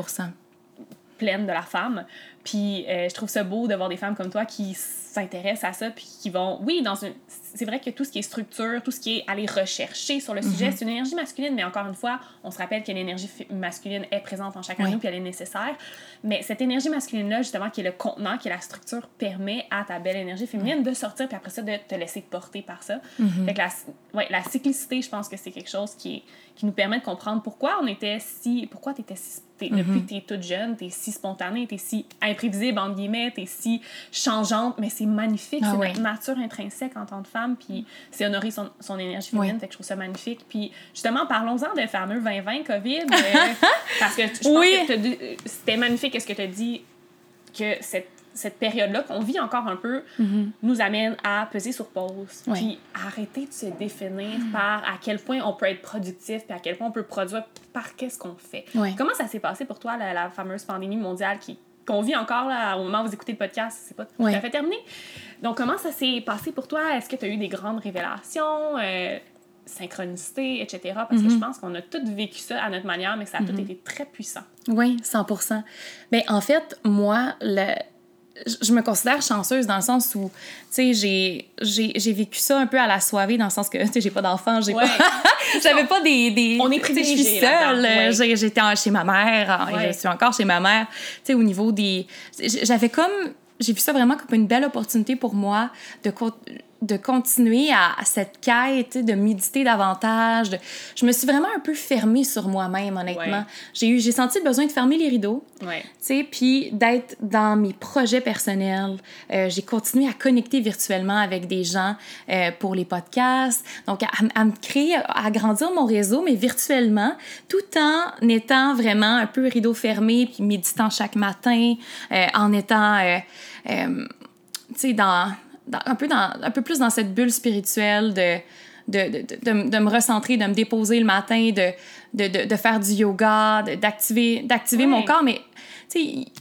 pleine de la femme. Puis euh, je trouve ça beau de voir des femmes comme toi qui s'intéressent à ça, puis qui vont, oui, dans une... C'est vrai que tout ce qui est structure, tout ce qui est aller rechercher sur le sujet, c'est une énergie masculine, mais encore une fois, on se rappelle que l'énergie masculine est présente en chacun de Oui. nous, puis elle est nécessaire. Mais cette énergie masculine-là, justement, qui est le contenant, qui est la structure, permet à ta belle énergie féminine de sortir, puis après ça, de te laisser porter par ça. Fait que la, ouais, la cyclicité, je pense que c'est quelque chose qui, est, qui nous permet de comprendre pourquoi on était si... Pourquoi tu étais si... Depuis que tu es toute jeune, tu es si spontanée, tu es si imprévisible, entre guillemets, tu es si changeante, mais c'est magnifique. Ah c'est ouais. notre nature intrinsèque en tant que femme, puis c'est honorer son, son énergie féminine, Ouais. fait que je trouve ça magnifique. Puis justement, parlons-en de fameux 2020 COVID, euh, parce que je pense Oui. que euh, c'était magnifique ce que tu as dit, que cette, cette période-là qu'on vit encore un peu nous amène à peser sur pause, Ouais. puis arrêter de se définir par à quel point on peut être productif, puis à quel point on peut produire par qu'est-ce qu'on fait. Ouais. Comment ça s'est passé pour toi, la, la fameuse pandémie mondiale qui qu'on vit encore là, au moment où vous écoutez le podcast, c'est pas tout à fait terminé. Donc, comment ça s'est passé pour toi? Est-ce que tu as eu des grandes révélations, euh, synchronicité, etc.? Parce que je pense qu'on a tous vécu ça à notre manière, mais que ça a tout été très puissant. Oui, 100 Mais en fait, moi, le... je me considère chanceuse dans le sens où, tu sais, j'ai, vécu ça un peu à la soirée, dans le sens que, tu sais, j'ai pas d'enfant, j'ai Ouais. pas... J'avais pas des... des... On est sais, Je suis privilégiés seule, là-dedans, ouais. j'étais chez ma mère, je suis encore chez ma mère, tu sais, au niveau des... J'avais comme... J'ai vu ça vraiment comme une belle opportunité pour moi de... de continuer à, cette quête, de méditer davantage. Je me suis vraiment un peu fermée sur moi-même, honnêtement. J'ai eu, j'ai senti le besoin de fermer les rideaux, ouais. tu sais, puis d'être dans mes projets personnels. Euh, j'ai continué à connecter virtuellement avec des gens euh, pour les podcasts, donc à, me créer, à agrandir mon réseau, mais virtuellement, tout en étant vraiment un peu rideau fermé, puis méditant chaque matin, euh, en étant, tu sais, dans un, peu dans, un peu plus dans cette bulle spirituelle de, de, de, de, de me recentrer, de me déposer le matin, de, de, de faire du yoga, d'activer, mon corps. Mais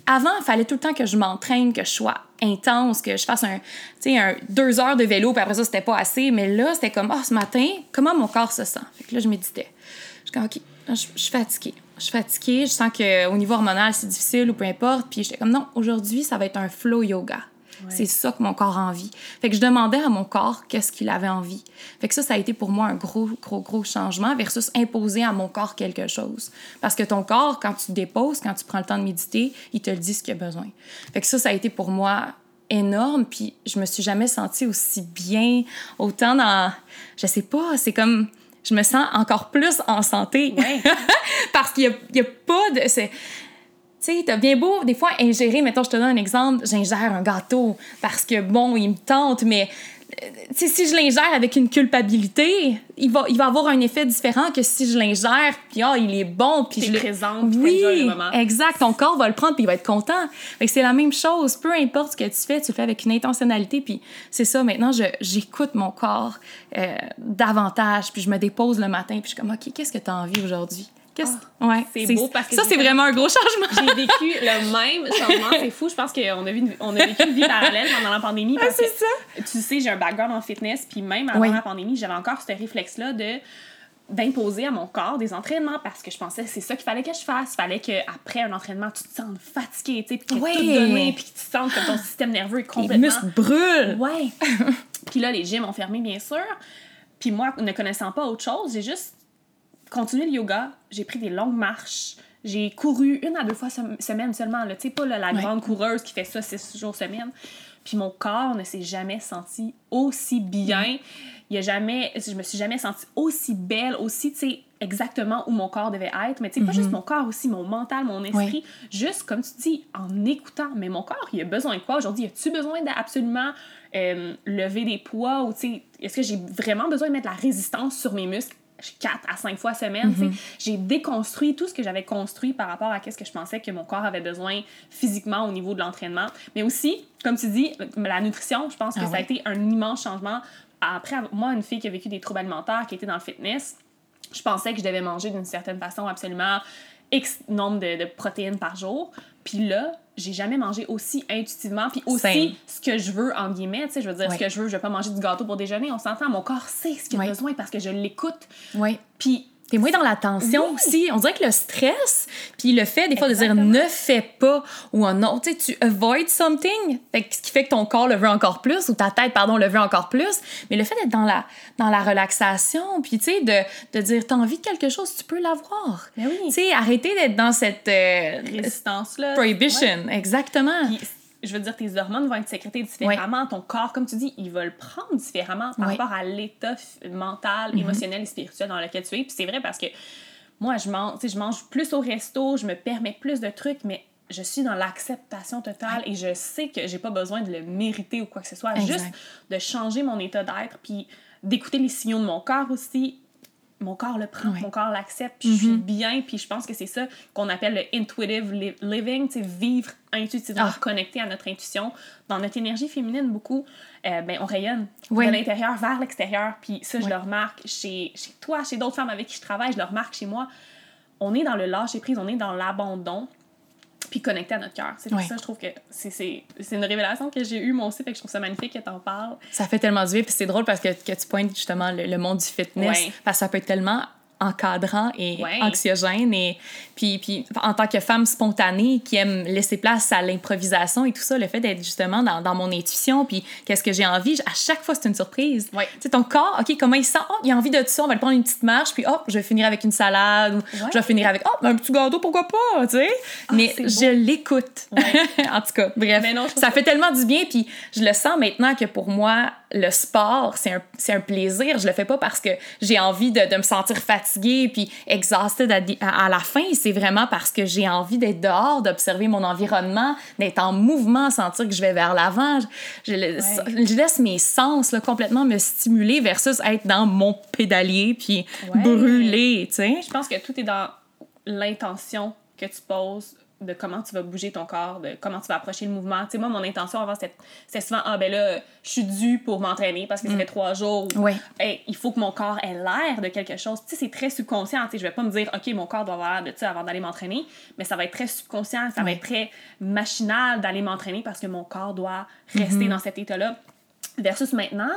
avant, il fallait tout le temps que je m'entraîne, que je sois intense, que je fasse un, un deux heures de vélo, puis après ça, c'était pas assez. Mais là, c'était comme, oh, ce matin, comment mon corps se sent? Fait que là, je méditais. Je suis comme, OK, je, je suis fatiguée. Je suis fatiguée, je sens qu'au niveau hormonal, c'est difficile ou peu importe. Puis j'étais comme, non, aujourd'hui, ça va être un flow yoga. C'est ça que mon corps a envie. Fait que je demandais à mon corps qu'est-ce qu'il avait envie. Fait que ça, ça a été pour moi un gros, gros, gros changement versus imposer à mon corps quelque chose. Parce que ton corps, quand tu te déposes, quand tu prends le temps de méditer, il te le dit ce qu'il a besoin. Fait que ça, ça a été pour moi énorme puis je me suis jamais sentie aussi bien autant dans je sais pas c'est comme je me sens encore plus en santé parce qu'il y, a, pas de tu sais, t'as bien beau, des fois, ingérer, mettons, je te donne un exemple, j'ingère un gâteau parce que, bon, il me tente, mais euh, si je l'ingère avec une culpabilité, il va, il va avoir un effet différent que si je l'ingère, puis ah, il est bon, puis je le présente, puis oui, le moment. exact. Ton corps va le prendre, puis il va être content. c'est la même chose. Peu importe ce que tu fais, tu le fais avec une intentionnalité, puis c'est ça. Maintenant, j'écoute mon corps euh, davantage, puis je me dépose le matin, puis je suis comme, OK, qu'est-ce que tu as envie aujourd'hui? Ah, ouais, c'est beau parce que ça c'est vraiment un gros changement. J'ai vécu le même changement, c'est fou. Je pense qu'on a, on a vécu une vie parallèle pendant la pandémie parce que ça. tu sais, j'ai un background en fitness puis même avant la pandémie, j'avais encore ce réflexe là de d'imposer à mon corps des entraînements parce que je pensais que c'est ça qu'il fallait que je fasse. Il fallait qu'après un entraînement, tu te sentes fatigué, tu sais, puis que tout donné, puis que tu te sens que ton système nerveux est complètement... Les muscles brûlent! Ouais! puis là, les gyms ont fermé, bien sûr. Puis moi, ne connaissant pas autre chose, j'ai juste continué le yoga, j'ai pris des longues marches. J'ai couru une à deux fois semaine seulement. Tu sais, pas la grande coureuse qui fait ça six jours semaine. Puis mon corps ne s'est jamais senti aussi bien. Il y a jamais, je me suis jamais sentie aussi belle, aussi, tu sais, exactement où mon corps devait être. Mais tu sais, pas juste mm-hmm. mon corps, aussi mon mental, mon esprit. Juste, comme tu dis, en écoutant. Mais mon corps, il a besoin de quoi aujourd'hui? As-tu besoin d'absolument euh, lever des poids? Ou tu sais, est-ce que j'ai vraiment besoin de mettre la résistance sur mes muscles? Quatre à cinq fois semaine. Mm J'ai déconstruit tout ce que j'avais construit par rapport à ce que je pensais que mon corps avait besoin physiquement au niveau de l'entraînement. Mais aussi, comme tu dis, la nutrition, je pense que ah ça a été un immense changement. Après, moi, une fille qui a vécu des troubles alimentaires, qui était dans le fitness, je pensais que je devais manger d'une certaine façon absolument X nombre de, de protéines par jour. Puis là, j'ai jamais mangé aussi intuitivement, puis aussi ce que je veux, en guillemets, tu sais, je veux dire, ce que je veux, je vais pas manger du gâteau pour déjeuner, on s'entend, mon corps sait ce qu'il a besoin parce que je l'écoute. Oui. Puis T'es moins dans la tension aussi. On dirait que le stress, puis le fait des fois de dire ne fais pas ou non, tu sais, tu avoid something, fait ce qui fait que ton corps le veut encore plus ou ta tête, pardon, le veut encore plus. Mais le fait d'être dans la, dans la relaxation, puis tu sais, de, de dire t'as envie de quelque chose, tu peux l'avoir. Oui. Tu sais, arrêter d'être dans cette euh, résistance-là. Prohibition, exactement je veux dire, tes hormones vont être sécrétées différemment. Ton corps, comme tu dis, il va le prendre différemment par rapport à l'état mental, mm-hmm. émotionnel et spirituel dans lequel tu es. Puis c'est vrai parce que moi, je mange, je mange plus au resto, je me permets plus de trucs, mais je suis dans l'acceptation totale et je sais que j'ai pas besoin de le mériter ou quoi que ce soit. Juste de changer mon état d'être, puis d'écouter les signaux de mon corps aussi, mon corps le prend, mon corps l'accepte, puis je suis mm-hmm. bien, puis je pense que c'est ça qu'on appelle le intuitive living, tu vivre intuitivement, ah. connecté à notre intuition. Dans notre énergie féminine, beaucoup, euh, ben, on rayonne de l'intérieur vers l'extérieur, puis ça, je le remarque chez, chez toi, chez d'autres femmes avec qui je travaille, je le remarque chez moi. On est dans le lâcher prise, on est dans l'abandon, puis connecté à notre cœur. C'est pour ça, je trouve que c'est une révélation que j'ai eue moi aussi, fait que je trouve ça magnifique que t'en parles. Ça fait tellement du bien, puis c'est drôle parce que, que, tu pointes justement le, monde du fitness, parce que ça peut être tellement encadrant et anxiogène. Et puis, puis, en tant que femme spontanée qui aime laisser place à l'improvisation et tout ça, le fait d'être justement dans, dans, mon intuition, puis qu'est-ce que j'ai envie, à chaque fois, c'est une surprise. Ouais. Tu sais, ton corps, OK, comment il sent? Oh, il a envie de tout ça, on va le prendre une petite marche, puis oh, je vais finir avec une salade, ou je vais finir avec, oh, un petit gâteau, pourquoi pas, tu sais? Ah, Mais je l'écoute. en tout cas, bref. ça fait tellement du bien, puis je le sens maintenant que pour moi, le sport, c'est un, un, plaisir. Je le fais pas parce que j'ai envie de, de, me sentir fatiguée puis exhausted à, à la fin. C'est vraiment parce que j'ai envie d'être dehors, d'observer mon environnement, d'être en mouvement, sentir que je vais vers l'avant. Je, je, laisse mes sens là, complètement me stimuler versus être dans mon pédalier puis brûler, tu sais. Je pense que tout est dans l'intention que tu poses de comment tu vas bouger ton corps, de comment tu vas approcher le mouvement. Tu sais, moi, mon intention avant, c'était souvent, ah ben là, je suis due pour m'entraîner parce que ça mm. fait trois jours. Oui. il faut que mon corps ait l'air de quelque chose. Tu sais, c'est très subconscient. Tu sais, je vais pas me dire, OK, mon corps doit avoir l'air de ça avant d'aller m'entraîner, mais ça va être très subconscient, ça va être très machinal d'aller m'entraîner parce que mon corps doit rester mm-hmm. dans cet état-là. Versus maintenant,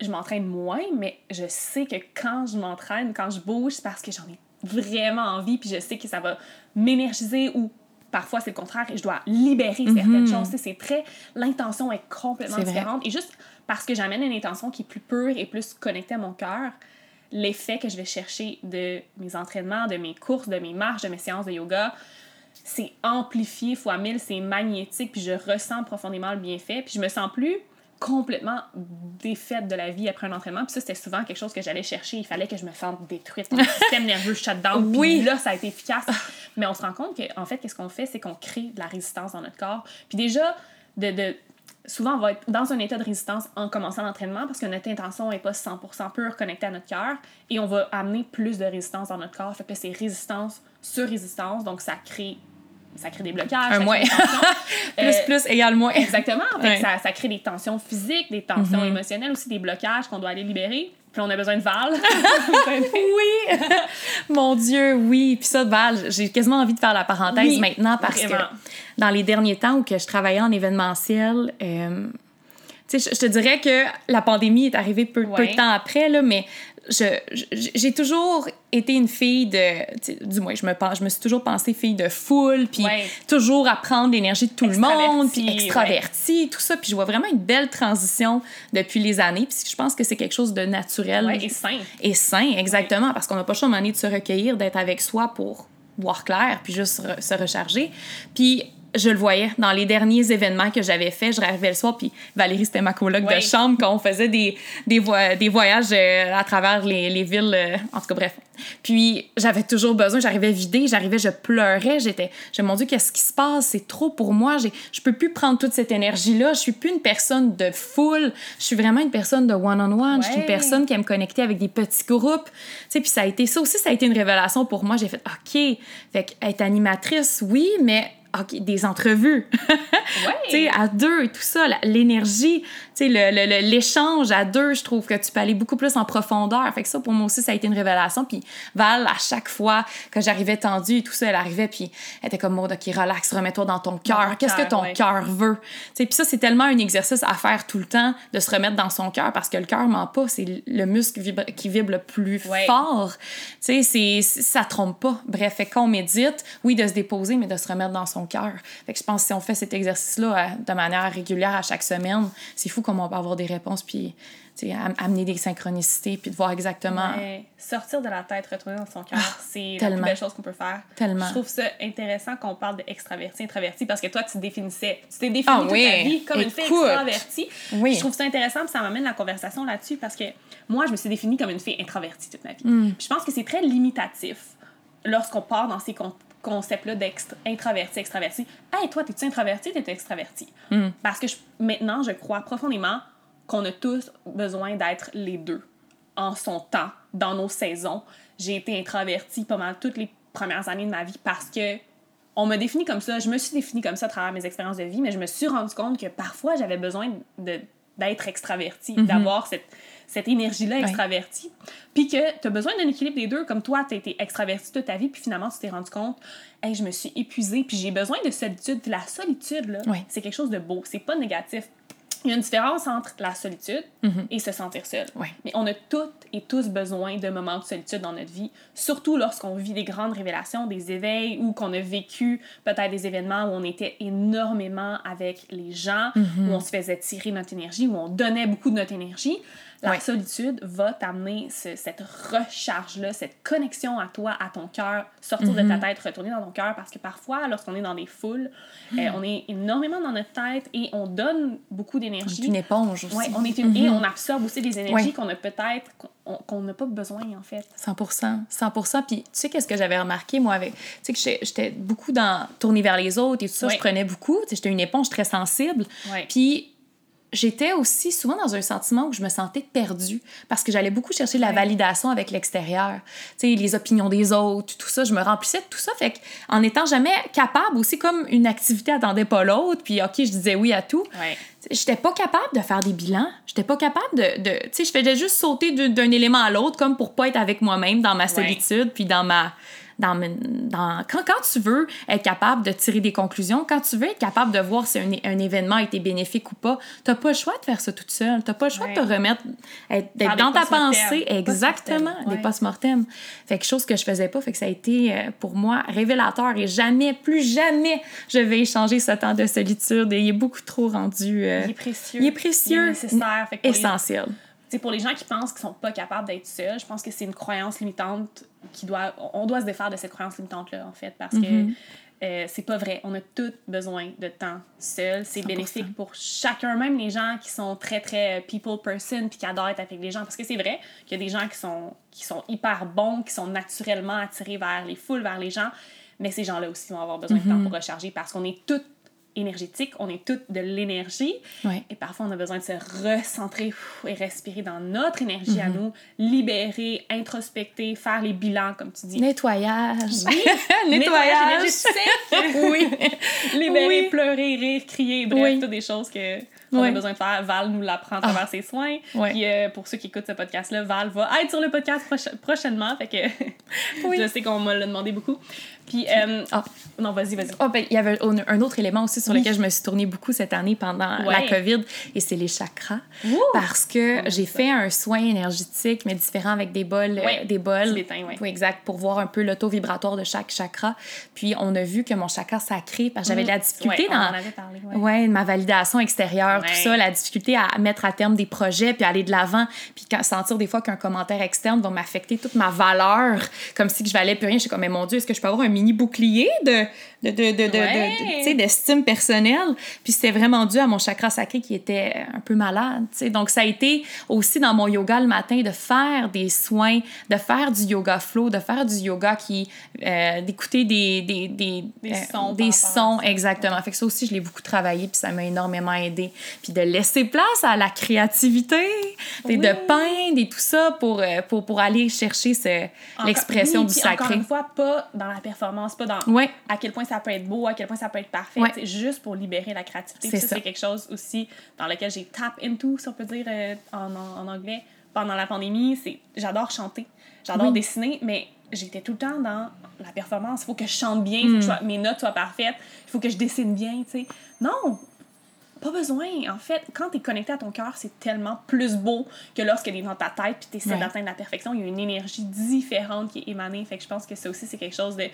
je m'entraîne moins, mais je sais que quand je m'entraîne, quand je bouge, c'est parce que j'en ai vraiment envie, puis je sais que ça va m'énergiser ou parfois c'est le contraire et je dois libérer certaines mhm. choses. C'est très. L'intention est complètement différente. Et juste parce que j'amène une intention qui est plus pure et plus connectée à mon cœur, l'effet que je vais chercher de mes entraînements, de mes courses, de mes marches, de mes séances de yoga, c'est amplifié fois mille, c'est magnétique, puis je ressens profondément le bienfait, puis je me sens plus complètement défaite de la vie après un entraînement. Puis ça, c'était souvent quelque chose que j'allais chercher. Il fallait que je me sente détruite. Mon système nerveux shutdown. Puis là, ça a été efficace. Mais on se rend compte qu'en fait, qu'est-ce qu'on fait? C'est qu'on crée de la résistance dans notre corps. Puis déjà, de, de souvent, on va être dans un état de résistance en commençant l'entraînement parce que notre intention n'est pas 100% pure connectée à notre cœur et on va amener plus de résistance dans notre corps. Fait que c'est résistance sur résistance, donc ça crée ça crée des blocages. Un moins. plus, euh, plus égale moins. Exactement. ça, ça, crée des tensions physiques, des tensions mm-hmm. émotionnelles, aussi des blocages qu'on doit aller libérer. Puis on a besoin de Val. oui! Mon Dieu, oui. Puis ça, Val, j'ai quasiment envie de faire la parenthèse maintenant parce que dans les derniers temps où que je travaillais en événementiel, euh, je, je te dirais que la pandémie est arrivée peu, peu de temps après, là, mais j'ai toujours été une fille de. Du moins, je me, je me suis toujours pensée fille de foule, puis toujours à prendre l'énergie de tout le monde, puis extravertie, tout ça. Puis je vois vraiment une belle transition depuis les années, puis je pense que c'est quelque chose de naturel. et sain. Et sain, exactement, parce qu'on n'a pas le choix de de se recueillir, d'être avec soi pour voir clair, puis juste se recharger. Puis je le voyais dans les derniers événements que j'avais faits. Je rêvais le soir, puis Valérie, c'était ma coloc de chambre quand on faisait des, des, des voyages euh, à travers les, les villes. Euh, en tout cas, bref. Puis j'avais toujours besoin, j'arrivais vidée, j'arrivais, je pleurais, j'étais, je mon Dieu, qu'est-ce qui se passe? C'est trop pour moi, je peux plus prendre toute cette énergie-là, je suis plus une personne de foule, je suis vraiment une personne de one-on-one, je suis une personne qui aime connecter avec des petits groupes, tu sais, puis ça a été, ça aussi, ça a été une révélation pour moi, j'ai fait, OK, fait être animatrice, oui, mais OK, des entrevues. ouais. tu sais, à deux et tout ça, l'énergie, sais, l'échange le, à deux, je trouve que tu peux aller beaucoup plus en profondeur. Fait que ça, pour moi aussi, ça a été une révélation. Puis Val, à chaque fois que j'arrivais tendue et tout ça, elle arrivait, puis elle était comme, OK, relax, remets-toi dans ton cœur. Qu'est-ce que ton cœur veut? Tu sais, puis ça, c'est tellement un exercice à faire tout le temps, de se remettre dans son cœur, parce que le cœur ment pas, c'est le muscle qui vibre le plus fort. Tu sais, ça trompe pas. Bref, fait qu'on médite, oui, de se déposer, mais de se remettre dans son cœur. Fait que je pense que si on fait cet exercice-là euh, de manière régulière à chaque semaine, c'est fou comment on peut avoir des réponses puis amener des synchronicités puis de voir exactement. sortir de la tête, retourner dans son cœur, ah, c'est la plus belle chose qu'on peut faire. Tellement. Je trouve ça intéressant qu'on parle d'extraverti, introverti parce que toi, tu définissais, tu t'es ah, toute ta vie comme une fille extravertie. Oui. Je trouve ça intéressant puis ça m'amène la conversation là-dessus parce que moi, je me suis définie comme une fille introvertie toute ma vie. Mm. Puis je pense que c'est très limitatif lorsqu'on part dans ces concept-là d'introverti, extraverti. Hey, toi, t'es-tu introverti, t'es extraverti? Hmm. Parce que maintenant, je crois profondément qu'on a tous besoin d'être les deux en son temps, dans nos saisons. J'ai été introvertie mal toutes les premières années de ma vie parce que on me définit comme ça. Je me suis définie comme ça à travers mes expériences de vie, mais je me suis rendu compte que parfois, j'avais besoin d'être extravertie, mm-hmm. d'avoir cette cette énergie-là extravertie. Puis que tu as besoin d'un équilibre des deux, comme toi, tu as été extraverti toute ta vie, puis finalement, tu t'es rendu compte, hey, je me suis épuisée, puis j'ai besoin de solitude. Puis la solitude, là, c'est quelque chose de beau, c'est pas négatif. Il y a une différence entre la solitude mhm. et se sentir seul. Mais on a toutes et tous besoin de moments de solitude dans notre vie, surtout lorsqu'on vit des grandes révélations, des éveils ou qu'on a vécu peut-être des événements où on était énormément avec les gens, mhm. où on se faisait tirer notre énergie, où on donnait beaucoup de notre énergie La solitude va t'amener cette recharge-là, cette connexion à toi, à ton cœur, sortir de ta mm-hmm. tête, retourner dans ton cœur, parce que parfois, lorsqu'on est dans des foules, euh, mm. on est énormément dans notre tête et on donne beaucoup d'énergie. une éponge aussi. Ouais, on est une... et mm-hmm. on absorbe aussi des énergies qu'on a peut-être, qu'on n'a pas besoin, en fait. 100% 100% Puis, tu sais, qu'est-ce que j'avais remarqué, moi, avec. Tu sais, que j'étais beaucoup dans. tourner vers les autres et tout ça, je prenais beaucoup. Tu sais, j'étais une éponge très sensible. Puis, j'étais aussi souvent dans un sentiment où je me sentais perdue parce que j'allais beaucoup chercher la validation avec l'extérieur. Tu sais, les opinions des autres, tout ça, je me remplissais de tout ça. Fait en étant jamais capable, aussi comme une activité attendait pas l'autre, puis OK, je disais oui à tout. Ouais. J'étais pas capable de faire des bilans. J'étais pas capable de. de tu sais, je faisais juste sauter d'un élément à l'autre comme pour pas être avec moi-même dans ma solitude, puis dans ma dans, dans, quand, quand tu veux être capable de tirer des conclusions, quand tu veux être capable de voir si un, un événement a été bénéfique ou pas, tu n'as pas le choix de faire ça toute seule. Tu n'as pas le choix de te remettre, d'être dans ta pensée. Exactement, des post-mortem. Fait que chose que je faisais pas, fait que ça a été euh, pour moi révélateur et jamais, plus jamais, je vais échanger ce temps de solitude. Et il est beaucoup trop rendu. Euh, il est précieux. Il est précieux. Il est nécessaire. essentiel pour les gens qui pensent qu'ils sont pas capables d'être seuls, je pense que c'est une croyance limitante qui doit. On doit se défaire de cette croyance limitante-là, en fait, parce que mm-hmm. euh, c'est pas vrai. On a tous besoin de temps seul. C'est bénéfique pour chacun, même les gens qui sont très, très people person puis qui adorent être avec les gens. Parce que c'est vrai qu'il y a des gens qui sont, qui sont hyper bons, qui sont naturellement attirés vers les foules, vers les gens. Mais ces gens-là aussi vont avoir besoin de temps mm-hmm. pour recharger parce qu'on est tous énergétique, on est toutes de l'énergie. Et parfois, on a besoin de se recentrer et respirer dans notre énergie à mhm. nous, libérer, introspecter, faire les bilans, comme tu dis. Nettoyage. Oui, nettoyage. oui. Libérer, pleurer, rire, crier, bref, toutes des choses que on a besoin de faire. Val nous l'apprend à travers ah. ses soins. Puis euh, pour ceux qui écoutent ce podcast-là, Val va être sur le podcast prochainement. Fait que je sais qu'on m'a demandé beaucoup. Puis, euh, ah. non, vas-y, vas-y. Oh, ben, il y avait un autre élément aussi sur lequel je me suis tournée beaucoup cette année pendant la COVID, et c'est les chakras. Parce que j'ai fait un soin énergétique, mais différent avec des bols. Euh, des bols. Oui, exact, pour voir un peu le taux vibratoire de chaque chakra. Puis, on a vu que mon chakra sacré, parce que j'avais de la difficulté dans ouais. ma validation extérieure, tout ça, la difficulté à mettre à terme des projets, puis aller de l'avant, puis sentir des fois qu'un commentaire externe va m'affecter toute ma valeur, comme si je valais plus rien. Je suis comme, mais mon Dieu, est-ce que je peux avoir un mini bouclier de, de, de, de, de, d'estime personnelle. Puis c'était vraiment dû à mon chakra sacré qui était un peu malade. sais. Donc ça a été aussi dans mon yoga le matin de faire des soins, de faire du yoga flow, de faire du yoga qui. Euh, d'écouter des, des, des, des euh, sons. des sons, exactement. Fait que ça aussi, je l'ai beaucoup travaillé, puis ça m'a énormément aidé. Puis de laisser place à la créativité, oui. de peindre et tout ça pour, euh, pour, pour aller chercher ce, l'expression du sacré. Encore une fois, pas dans la performance, pas dans à quel point ça peut être beau, à quel point ça peut être parfait, juste pour libérer la créativité. C'est c'est quelque chose aussi dans lequel j'ai tap into, si on peut dire euh, en, en, anglais, pendant la pandémie. C'est J'adore chanter, j'adore dessiner, mais j'étais tout le temps dans la performance. Il faut que je chante bien, faut que mm. mes notes soient parfaites, il faut que je dessine bien, tu sais. Non, pas besoin. En fait, quand tu es connecté à ton cœur, c'est tellement plus beau que lorsqu'elle est dans ta tête puis tu essaies d'atteindre la perfection. Il y a une énergie différente qui est émanée. Fait que je pense que ça aussi, c'est quelque chose de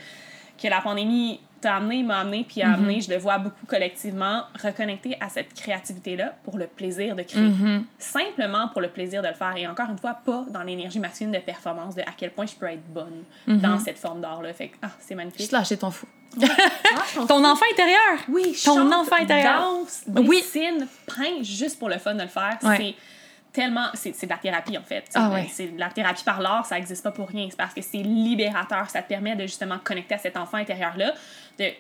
que la pandémie t'a amené, m'a amené, puis a mm-hmm. amené, je le vois beaucoup collectivement, reconnecter à cette créativité-là pour le plaisir de créer. Mm-hmm. Simplement pour le plaisir de le faire. Et encore une fois, pas dans l'énergie masculine de performance, de à quel point je peux être bonne mm-hmm. dans cette forme d'art-là. Fait que, ah, c'est magnifique. Juste lâcher ton fou. Ah, ton enfant intérieur. Oui, ton chante, enfant intérieur. danse, dessine, peint juste pour le fun de le faire. C'est tellement. C'est de la thérapie, en fait. Ah, C'est la thérapie par l'art, ça n'existe pas pour rien. C'est parce que c'est libérateur. Ça te permet de justement connecter à cet enfant intérieur-là.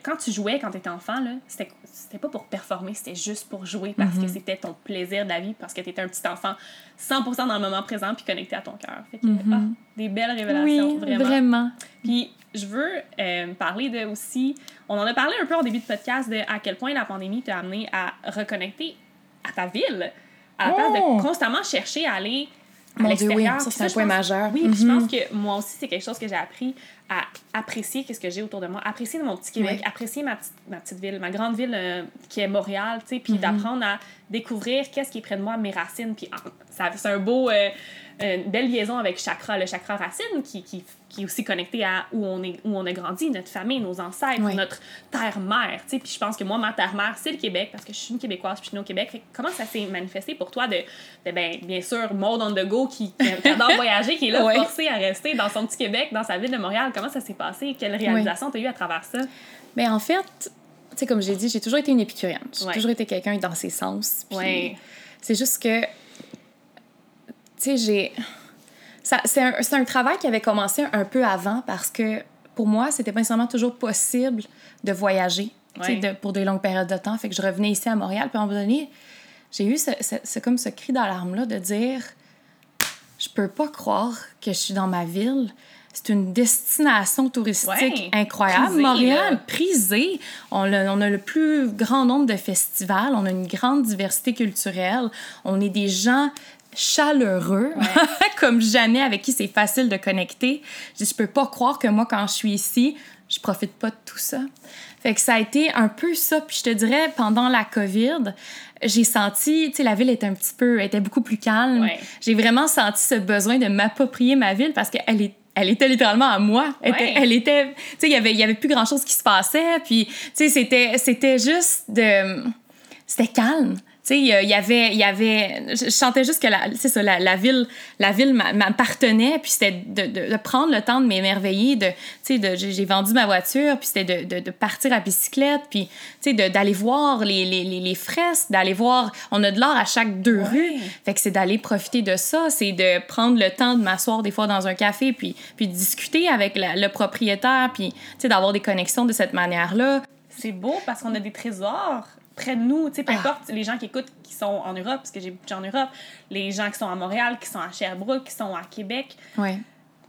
Quand tu jouais, quand tu étais enfant, c'était pas pour performer, c'était juste pour jouer parce que mm-hmm. c'était ton plaisir de la vie, parce que tu étais un petit enfant 100% dans le moment présent puis connecté à ton cœur. Mm-hmm. ah, des belles révélations, vraiment. vraiment. Puis je veux euh, parler de aussi. On en a parlé un peu au début de podcast de à quel point la pandémie t'a amené à reconnecter à ta ville à la place de oh! constamment chercher à aller à l'extérieur. Oui, ça, c'est un point majeur. Oui, je pense mhm. que moi aussi, c'est quelque chose que j'ai appris à apprécier qu'est-ce que j'ai autour de moi, apprécier mon petit Québec, apprécier ma, ma, petite ville, ma grande ville euh, qui est Montréal, tu sais, puis mhm. d'apprendre à découvrir qu'est-ce qui est près de moi, mes racines, puis ah, c'est un beau... Euh, une belle liaison avec chakra, le chakra racine, qui, qui, qui est aussi connecté à où on, est, où on a grandi, notre famille, nos ancêtres, notre terre-mère. Puis je pense que moi, ma terre-mère, c'est le Québec, parce que je suis une Québécoise, puis je suis née au Québec. comment ça s'est manifesté pour toi de, de ben, bien sûr, Maud on the go, qui, qui adore voyager, qui est là forcé à rester dans son petit Québec, dans sa ville de Montréal? Comment ça s'est passé? Quelle réalisation tu as eu à travers ça? Mais en fait, tu sais, comme j'ai dit, j'ai toujours été une épicurienne. J'ai toujours été quelqu'un dans ses sens. Puis c'est juste que, tu sais, j'ai c'est un, un, travail qui avait commencé un peu avant parce que pour moi, c'était pas nécessairement toujours possible de voyager de, pour des longues périodes de temps. Fait que je revenais ici à Montréal. Puis à un moment donné, j'ai eu ce, ce, comme ce cri d'alarme-là de dire je peux pas croire que je suis dans ma ville. C'est une destination touristique incroyable. Montréal, prisée. On a, on a le plus grand nombre de festivals. On a une grande diversité culturelle. On est des gens chaleureux, comme jamais, avec qui c'est facile de connecter. Je, je peux pas croire que moi, quand je suis ici, je profite pas de tout ça. Fait que ça a été un peu ça. Puis je te dirais, pendant la COVID, j'ai senti, tu sais, la ville était un petit peu, était beaucoup plus calme. J'ai vraiment senti ce besoin de m'approprier ma ville parce qu'elle est elle était littéralement à moi. Elle était, tu sais, il y avait, y avait plus grand chose qui se passait. Puis, tu sais, c'était, c'était juste de, c'était calme tu sais, il y avait, il y avait, je sentais juste que la, c'est ça, la, la, ville, la ville m'appartenait, puis c'était de, de, prendre le temps de m'émerveiller, de, tu sais, j'ai vendu ma voiture, puis c'était de, de, partir à bicyclette, puis, tu sais, d'aller voir les, les, les, fresques, d'aller voir, on a de l'art à chaque deux rues, fait que c'est d'aller profiter de ça, c'est de prendre le temps de m'asseoir des fois dans un café, puis, puis discuter avec le propriétaire, puis, tu sais, d'avoir des connexions de cette manière-là. C'est beau parce qu'on a des trésors près de nous, tu sais, peu ah. importe les gens qui écoutent qui sont en Europe, parce que j'ai beaucoup de gens en Europe, les gens qui sont à Montréal, qui sont à Sherbrooke, qui sont à Québec.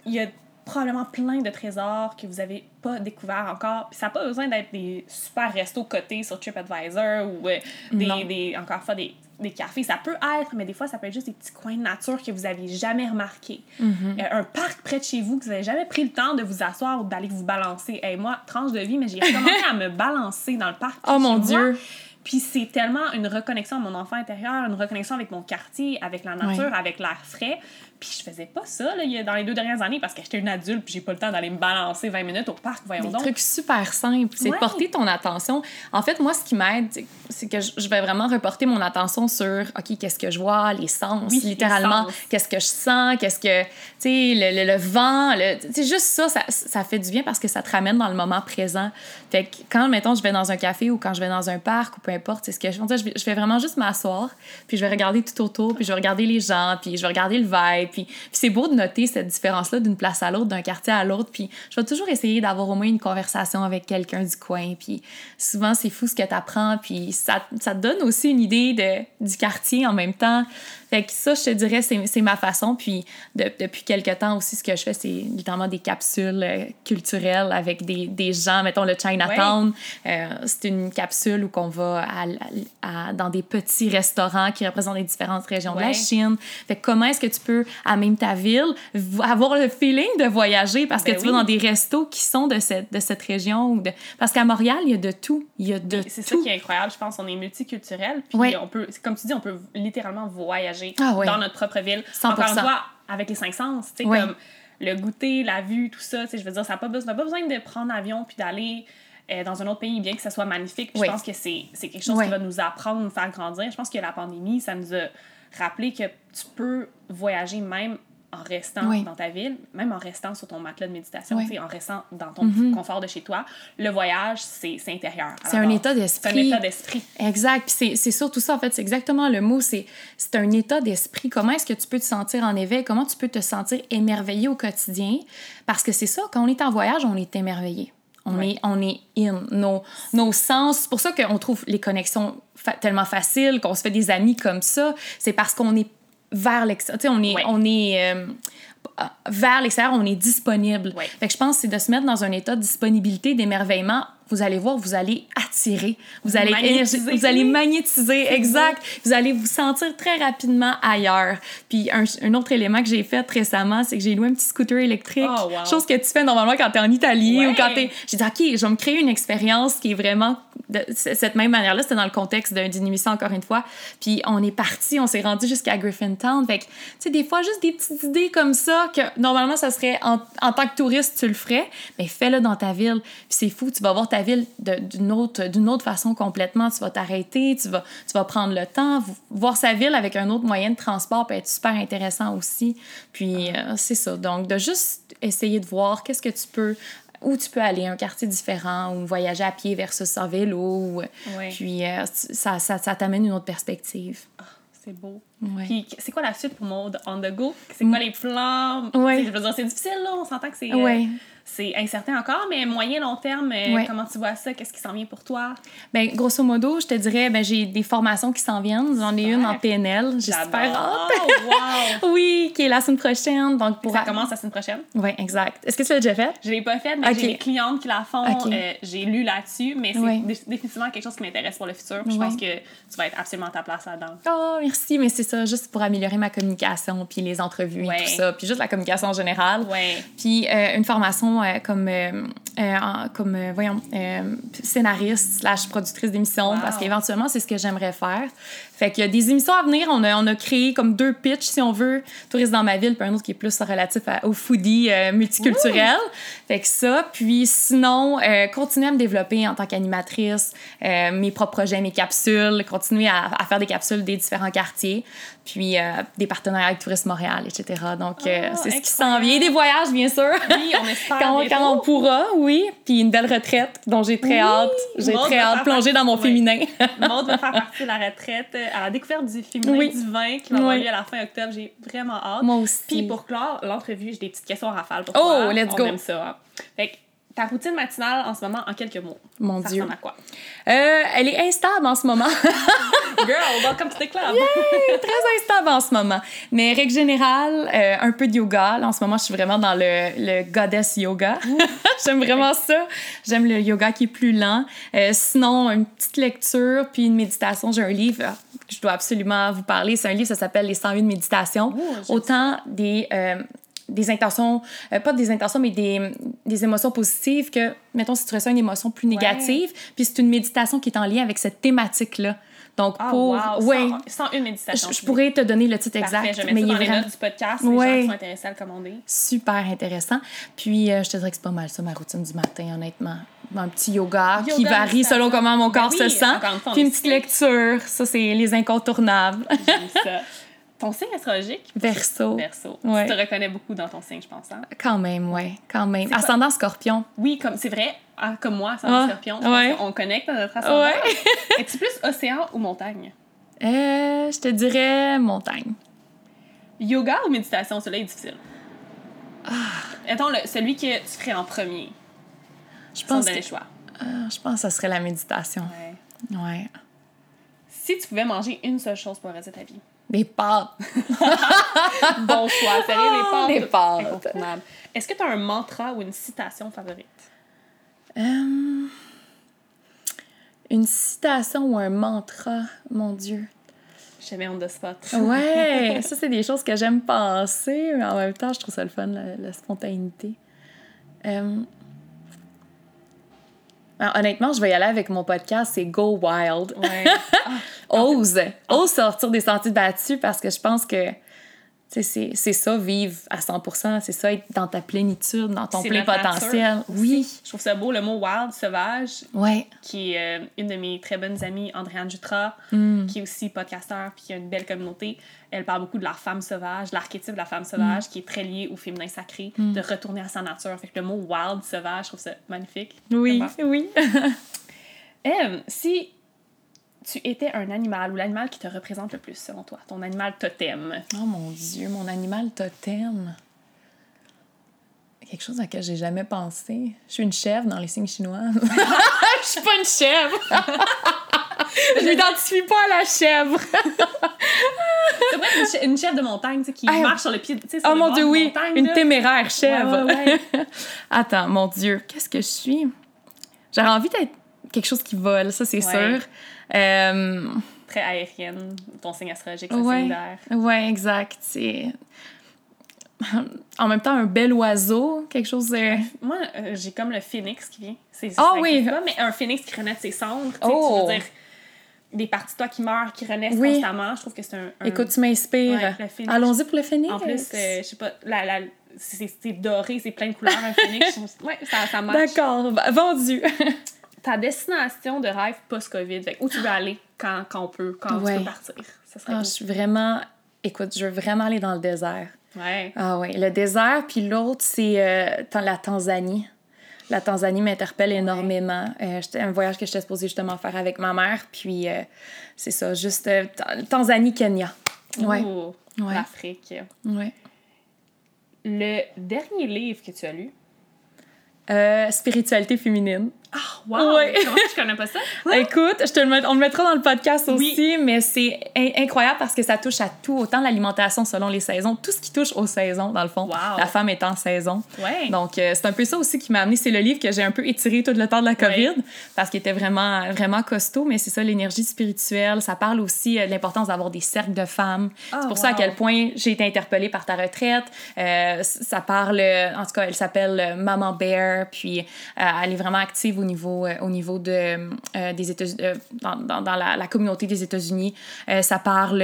Il y a probablement plein de trésors que vous avez pas découverts encore. Puis ça n'a pas besoin d'être des super restos cotés sur TripAdvisor ou euh, des, des, encore une fois, des, des, cafés. Ça peut être, mais des fois, ça peut être juste des petits coins de nature que vous avez jamais remarqués. Mm-hmm. Euh, un parc près de chez vous que vous n'avez jamais pris le temps de vous asseoir ou d'aller vous balancer. Et moi, tranche de vie, mais j'ai commencé à me balancer dans le parc. Oh mon Dieu! Puis c'est tellement une reconnexion à mon enfant intérieur, une reconnexion avec mon quartier, avec la nature, avec l'air frais. Puis je faisais pas ça là, dans les deux dernières années parce que j'étais une adulte puis j'ai pas le temps d'aller me balancer 20 minutes au parc, voyons Des trucs super simples, c'est de porter ton attention. En fait, moi, ce qui m'aide, c'est que je vais vraiment reporter mon attention sur, OK, qu'est-ce que je vois, les sens, littéralement, qu'est-ce que je sens, qu'est-ce que, tu sais, le, le, vent, c'est juste ça, ça, ça, fait du bien parce que ça te ramène dans le moment présent. Fait que quand, mettons, je vais dans un café ou quand je vais dans un parc ou peu importe, c'est ce que je fais, je vais vraiment juste m'asseoir, puis je vais regarder tout autour, puis je vais regarder les gens, puis je vais regarder le vibe, puis, c'est beau de noter cette différence-là d'une place à l'autre, d'un quartier à l'autre. Puis je vais toujours essayer d'avoir au moins une conversation avec quelqu'un du coin. Puis souvent, c'est fou ce que tu apprends. Puis ça, te donne aussi une idée du quartier en même temps. Fait que ça, je te dirais, c'est ma façon. Puis depuis quelques temps aussi, ce que je fais, c'est littéralement des capsules euh, culturelles avec des, des gens. Mettons le Chinatown. Euh, c'est une capsule où on va à, dans des petits restaurants qui représentent les différentes régions de la Chine. Fait que comment est-ce que tu peux, à même ta ville, avoir le feeling de voyager? Parce que ben tu vas dans des restos qui sont de cette, de cette région. De... Parce qu'à Montréal, il y a de tout. Il y a de C'est ça qui est incroyable. Je pense qu'on est multiculturel. Puis on peut, comme tu dis, on peut littéralement voyager ah dans notre propre ville. 100%. Encore une fois, avec les cinq sens, tu sais, comme le goûter, la vue, tout ça, tu sais, je veux dire, ça n'a pas, besoin, pas besoin de prendre l'avion puis d'aller euh, dans un autre pays, bien que ça soit magnifique. Je pense que c'est quelque chose qui va nous apprendre, nous faire grandir. Je pense que la pandémie, ça nous a rappelé que tu peux voyager même en restant dans ta ville, même en restant sur ton matelas de méditation, en restant dans ton mm-hmm. confort de chez toi, le voyage, c'est intérieur. C'est un état d'esprit. C'est un état d'esprit. Exact. C'est surtout ça, en fait. C'est exactement le mot. C'est un état d'esprit. Comment est-ce que tu peux te sentir en éveil? Comment tu peux te sentir émerveillé au quotidien? Parce que c'est ça, quand on est en voyage, on est émerveillé. On, est, on est in. Nos, nos sens, c'est pour ça qu'on trouve les connexions tellement faciles, qu'on se fait des amis comme ça. C'est parce qu'on est vers l'extérieur. On est, on est euh, vers l'extérieur, on est disponible. Fait que je pense que c'est de se mettre dans un état de disponibilité, d'émerveillement. Vous allez voir, vous allez attirer, vous allez magnétiser, vous allez magnétiser, exact. Vous allez vous sentir très rapidement ailleurs. Puis un, un autre élément que j'ai fait récemment, c'est que j'ai loué un petit scooter électrique, oh, chose que tu fais normalement quand tu es en Italie ou quand tu J'ai dit, OK, je vais me créer une expérience qui est vraiment de cette même manière-là. C'était dans le contexte d'une émission, encore une fois. Puis on est parti, on s'est rendu jusqu'à Griffintown. Fait que, tu sais, des fois, juste des petites idées comme ça, que normalement, ça serait en, en tant que touriste, tu le ferais, mais fais-le dans ta ville. Puis c'est fou, tu vas voir ta ville d'une autre, autre façon complètement. Tu vas t'arrêter, tu vas, tu vas prendre le temps. Voir sa ville avec un autre moyen de transport peut être super intéressant aussi. Puis euh, c'est ça. Donc, de juste essayer de voir qu'est-ce que tu peux où tu peux aller, un quartier différent, ou voyager à pied versus en vélo. Puis euh, ça, ça, ça t'amène une autre perspective. Ah, c'est beau. Puis c'est quoi la suite pour mode on the go? C'est quoi les plans? Je veux dire, c'est difficile, là. On s'entend que c'est. Euh, c'est incertain encore, mais moyen, long terme, euh, comment tu vois ça? Qu'est-ce qui s'en vient pour toi? Ben, grosso modo, je te dirais, ben, j'ai des formations qui s'en viennent. J'en ai une en PNL. Super hâte. wow! oui, qui est la semaine prochaine. Donc pour Ça commence la semaine prochaine? Oui, exact. Est-ce que tu l'as déjà fait? Je l'ai pas fait, mais j'ai des clientes qui la font. Euh, j'ai lu là-dessus, mais c'est définitivement quelque chose qui m'intéresse pour le futur. Je pense que tu vas être absolument à ta place là-dedans. Oh, merci, mais c'est ça, juste pour améliorer ma communication, puis les entrevues et tout ça, puis juste la communication en général. Puis euh, une formation euh, comme, euh, euh, comme voyons, scénariste slash productrice d'émissions, parce qu'éventuellement, c'est ce que j'aimerais faire. Fait qu'il y a des émissions à venir. On a, on a créé comme deux pitchs, si on veut. Touriste dans ma ville, puis un autre qui est plus relatif au foodie multiculturel. Fait que ça. Puis sinon, continuer à me développer en tant qu'animatrice, mes propres projets, mes capsules, continuer à, à, faire des capsules des différents quartiers puis euh, des partenaires avec Tourisme Montréal, etc. Donc, euh, ah, c'est ce qui s'en vient. Des voyages, bien sûr. Oui, on espère. quand, quand, on pourra, oui. Puis une belle retraite dont j'ai très hâte. J'ai très hâte de plonger dans mon féminin. Maud va faire partie de la retraite à la découverte du féminin du vin qui va avoir lieu à la fin octobre. J'ai vraiment hâte. Moi aussi. Puis pour clore l'entrevue, j'ai des petites questions en rafale pour toi. Oh, let's go. Aime ça. Hein. Fait que ta routine matinale en ce moment, en quelques mots. Mon ça Dieu. ressemble à quoi? Euh, elle est instable en ce moment. Girl, welcome to the club. très instable en ce moment. Mais règle générale, euh, un peu de yoga. Là, en ce moment, je suis vraiment dans le, le goddess yoga. J'aime vraiment ça. J'aime le yoga qui est plus lent. Euh, sinon, une petite lecture puis une méditation. J'ai un livre je dois absolument vous parler. C'est un livre, ça s'appelle Les 101 méditations. Autant des des intentions, euh, pas des intentions, mais des, des, émotions positives que, mettons, si tu ressens une émotion plus négative, puis c'est une méditation qui est en lien avec cette thématique-là. Donc, oh, pour. Wow. Ouais. Sans, une méditation. Je, pourrais te donner le titre exact. Je mais ça dans les notes du podcast. Ouais. Les gens sont intéressés à le commander. Super intéressant. Puis, euh, je te dirais que c'est pas mal ça, ma routine du matin, honnêtement. Un petit yoga, qui varie selon comment mon corps ben se sent. Puis, une petite lecture. Ça, c'est les incontournables. Ça. Ton signe astrologique? Verso. Verso. Ouais. Tu te reconnais beaucoup dans ton signe, je pense. Hein? Quand même, oui. Quand même. Ascendant scorpion. Oui, comme c'est vrai. Ah, comme moi, ascendant ah, scorpion. Je on connecte à notre ascendant. Ouais. Es-tu plus océan ou montagne? Euh, je te dirais montagne. Yoga ou méditation? Celui-là est difficile? Ah. Attends, le, celui que tu ferais en premier. Je pense. Que... choix. Euh, je pense que ça serait la méditation. Ouais. Ouais. Si tu pouvais manger une seule chose pour le reste de ta vie, des pâtes. bon choix. Sérieux, des pâtes. Des pâtes. Est-ce que tu as un mantra ou une citation favorite? Euh, une citation ou un mantra, mon Dieu. Je mets on the spot. ouais, ça, c'est des choses que j'aime passer, mais en même temps, je trouve ça le fun, la, spontanéité. Euh, honnêtement, je vais y aller avec mon podcast, c'est Go Wild. Ouais. ose, ose sortir des sentiers battus parce que je pense que c'est ça, vivre à 100 c'est ça, être dans ta plénitude, dans ton plein potentiel. Oui. Je trouve ça beau, le mot wild, sauvage. Ouais. Qui est euh, une de mes très bonnes amies, Andréane Jutra, mm. qui est aussi podcasteur, puis qui a une belle communauté. Elle parle beaucoup de la femme sauvage, l'archétype de la femme sauvage, mm. qui est très lié au féminin sacré, mm. de retourner à sa nature. Fait que le mot wild, sauvage, je trouve ça magnifique. Oui, oui. si tu étais un animal ou l'animal qui te représente le plus selon toi, ton animal totem. Oh mon Dieu, mon animal totem. Quelque chose à laquelle j'ai jamais pensé. Je suis une chèvre dans les signes chinois. je suis pas une chèvre. je m'identifie pas à la chèvre. c'est vrai une chèvre de montagne qui marche sur le pied. Sur oh mon Dieu, oui, une téméraire chèvre. Attends, mon Dieu, qu'est-ce que je suis? J'aurais envie d'être quelque chose qui vole, ça c'est sûr. Euh, Très aérienne, ton signe astrologique, c'est ouais, Oui, exact. C'est... en même temps un bel oiseau, quelque chose de... Moi, euh, j'ai comme le phénix qui vient. C'est Ah ça oui. pas, mais un phénix qui renaît de ses cendres. Tu Oh. tu veux dire, des parties de toi qui meurent, qui renaissent Oui. constamment. Je trouve que c'est un, un- Écoute, tu m'inspires. Ouais. Allons-y pour le phénix. En plus, euh, je sais pas, la, la, c'est doré, c'est plein de couleurs, un phénix. Ouais, ça, ça marche. D'accord, vendu. Ta destination de rêve post-COVID, où tu veux aller quand, quand on peut, quand Ouais. tu peux partir? Ça serait Ah, je suis vraiment... Écoute, je veux vraiment aller dans le désert. Ouais. Ah oui, le désert, puis l'autre, c'est euh, la Tanzanie. La Tanzanie m'interpelle énormément. Euh, un voyage que j'étais supposée justement faire avec ma mère, puis euh, c'est ça, juste euh, Tan- Tanzanie, Kenya. Ouais. L'Afrique. ouais. Le dernier livre que tu as lu? Spiritualité féminine. Ah, wow! Ouais. Comment je connais pas ça? Écoute, je te le met- on le mettra dans le podcast Oui. aussi, mais c'est in- incroyable parce que ça touche à tout, autant l'alimentation selon les saisons, tout ce qui touche aux saisons, dans le fond. Wow. La femme est en saison. Ouais. Donc, euh, c'est un peu ça aussi qui m'a amené. C'est le livre que j'ai un peu étiré tout le temps de la COVID parce qu'il était vraiment, vraiment costaud, mais c'est ça, l'énergie spirituelle. Ça parle aussi euh, de l'importance d'avoir des cercles de femmes. Ah, c'est pour ça à quel point j'ai été interpellée par ta retraite. Euh, ça parle, en tout cas, elle s'appelle Maman Bear, puis euh, elle est vraiment active au niveau, euh, au niveau de, euh, des États euh, dans, dans, dans la, la communauté des États-Unis. Ça parle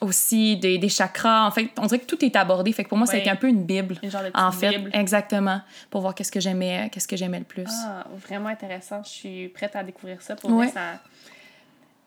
aussi des, des chakras. En fait, on dirait que tout est abordé. Fait que pour moi, ça a Ouais. été un peu une bible. Une genre de En fait, Bible. exactement, pour voir qu'est-ce que j'aimais, qu'est-ce que j'aimais le plus. Ah, vraiment intéressant. Je suis prête à découvrir ça pour Ouais. ça.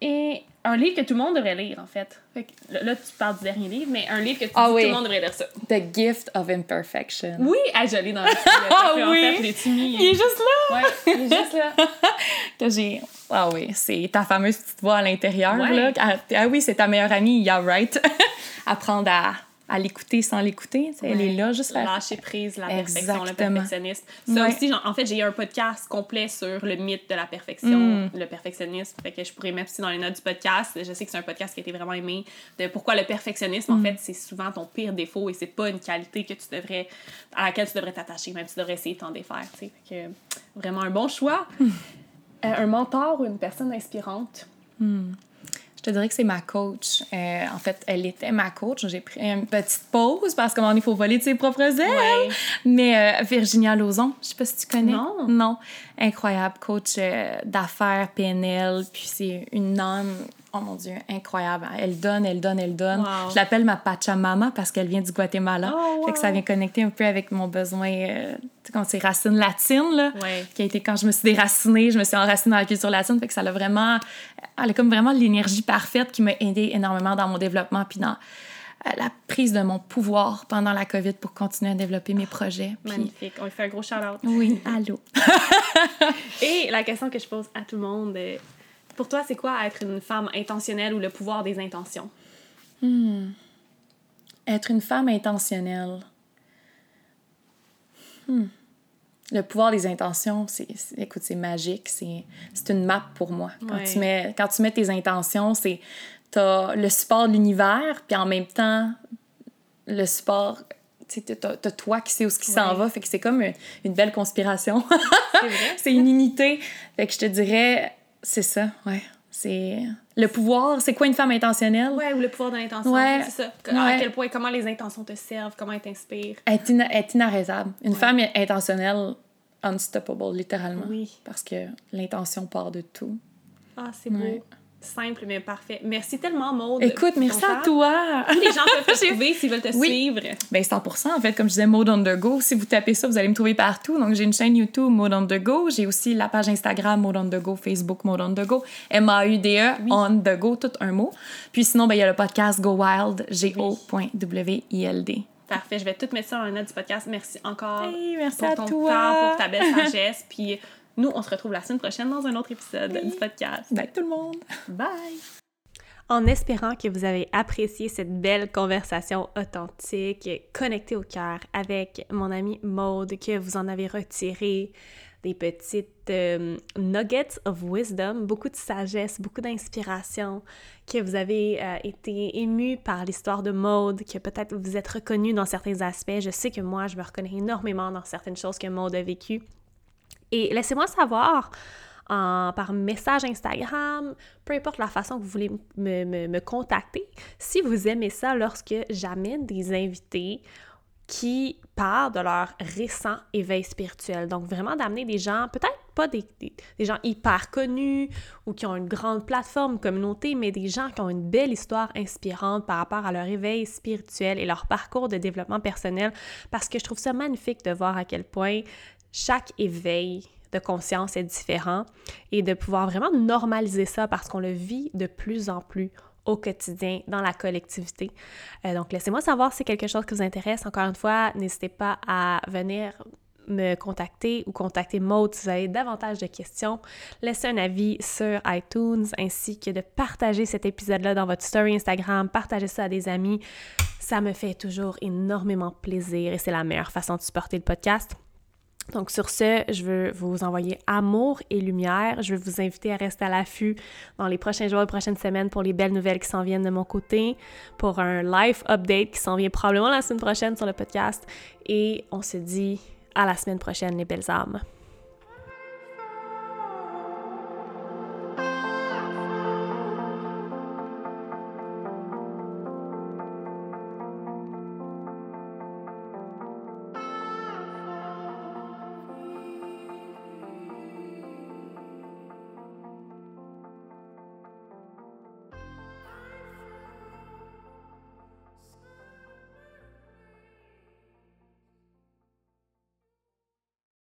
Et un livre que tout le monde devrait lire, en fait. Fait que là, tu parles du dernier livre, mais un livre que tu Ah dis oui. tout le monde devrait lire ça. The Gift of Imperfection. Oui, ah, je l'ai dans le Ah en oui. fait, je l'ai-tu mis? Il est juste là! Ouais, il est juste là. Que j'ai. Ah oui, c'est ta fameuse petite voix à l'intérieur. Ouais. là. Ah, ah oui, c'est ta meilleure amie, yeah, right. Apprendre à, à l'écouter sans l'écouter. Elle est là, juste là. Lâcher prise, la perfection, le Exactement. perfectionnisme. Ça Ouais. aussi, genre, en fait, j'ai un podcast complet sur le mythe de la perfection, Mm. le perfectionnisme. Fait que je pourrais mettre aussi dans les notes du podcast. Je sais que c'est un podcast qui a été vraiment aimé. De pourquoi le perfectionnisme, Mm. en fait, c'est souvent ton pire défaut et c'est pas une qualité que tu devrais, à laquelle tu devrais t'attacher, même tu devrais essayer de t'en défaire. Fait que vraiment un bon choix. Mm. Euh, un mentor ou une personne inspirante? Je te dirais que c'est ma coach. Euh, en fait, elle était ma coach. J'ai pris une petite pause parce donné, il faut voler de ses propres ailes. Ouais. Mais euh, Virginia Lauzon, je sais pas si tu connais. Non. Non. Incroyable. Coach euh, d'affaires, PNL. Puis c'est une âme, oh mon Dieu, incroyable. Elle donne, elle donne, elle donne. Wow. Je l'appelle ma Pachamama parce qu'elle vient du Guatemala. Oh, Fait que ça vient connecter un peu avec mon besoin, euh, comme c'est racines latines, là. Ouais. Qui a été quand je me suis déracinée, je me suis enracinée dans la culture latine. Fait que ça a vraiment. Elle a comme vraiment l'énergie parfaite qui m'a aidé énormément dans mon développement puis dans euh, la prise de mon pouvoir pendant la COVID pour continuer à développer mes projets. Puis, Magnifique. On lui fait un gros shout-out. oui, allô. Et la question que je pose à tout le monde, euh, pour toi, c'est quoi être une femme intentionnelle ou le pouvoir des intentions? Être une femme intentionnelle. Hmm. Le pouvoir des intentions, c'est, écoute, c'est magique. C'est, c'est une map pour moi. Quand, Ouais. tu mets, quand tu mets tes intentions, c'est t'as le support de l'univers, puis en même temps, le support, t'as, t'as toi qui sais où ce qui s'en Ouais. va. Fait que c'est comme une, une belle conspiration. C'est vrai? c'est une unité. Fait que je te dirais, c'est ça, ouais. C'est le pouvoir. C'est quoi une femme intentionnelle? Ouais, ou le pouvoir de l'intention. Ouais. C'est ça. Ouais. À quel point, comment les intentions te servent, comment elles t'inspirent. est, ina- est inarrêtable. Une femme intentionnelle, unstoppable, littéralement. Oui. Parce que l'intention part de tout. Ah, c'est beau. Simple, mais parfait. Merci tellement, Maude. Écoute, merci à toi! Les gens peuvent te trouver s'ils veulent te Oui. suivre. Ben 100 en fait, comme je disais, Mode on the go. Si vous tapez ça, vous allez me trouver partout. Donc, j'ai une chaîne YouTube, Mode on the go. J'ai aussi la page Instagram, Mode on the go, Facebook, Mode on the go. M-A-U-D-E, Oui. on the go, tout un mot. Puis sinon, ben, il y a le podcast Go Wild, G-O.W-I-L-D. Parfait, je vais tout mettre ça dans la note du podcast. Merci encore Hey, merci pour à ton toi. temps, pour ta belle sagesse. Puis nous, on se retrouve la semaine prochaine dans un autre épisode Oui. du podcast. Bye tout le monde! Bye! En espérant que vous avez apprécié cette belle conversation authentique, connectée au cœur avec mon amie Maude, que vous en avez retiré des petites euh, nuggets of wisdom, beaucoup de sagesse, beaucoup d'inspiration, que vous avez euh, été ému par l'histoire de Maude, que peut-être vous êtes reconnu dans certains aspects. Je sais que moi, je me reconnais énormément dans certaines choses que Maude a vécues. Et laissez-moi savoir par message Instagram, peu importe la façon que vous voulez me contacter, si vous aimez ça lorsque j'amène des invités qui parlent de leur récent éveil spirituel. Donc, vraiment d'amener des gens, peut-être pas des, des, gens hyper connus ou qui ont une grande plateforme, communauté, mais des gens qui ont une belle histoire inspirante par rapport à leur éveil spirituel et leur parcours de développement personnel, parce que je trouve ça magnifique de voir à quel point chaque éveil de conscience est différent et de pouvoir vraiment normaliser ça parce qu'on le vit de plus en plus au quotidien dans la collectivité. Euh, donc, laissez-moi savoir si c'est quelque chose qui vous intéresse. Encore une fois, n'hésitez pas à venir me contacter ou contacter Maud si vous avez davantage de questions. Laissez un avis sur iTunes ainsi que de partager cet épisode-là dans votre story Instagram, partager ça à des amis. Ça me fait toujours énormément plaisir et c'est la meilleure façon de supporter le podcast. Donc sur ce, je veux vous envoyer amour et lumière. Je veux vous inviter à rester à l'affût dans les prochains jours et prochaines semaines pour les belles nouvelles qui s'en viennent de mon côté, pour un live update qui s'en vient probablement la semaine prochaine sur le podcast. Et on se dit à la semaine prochaine, les belles âmes.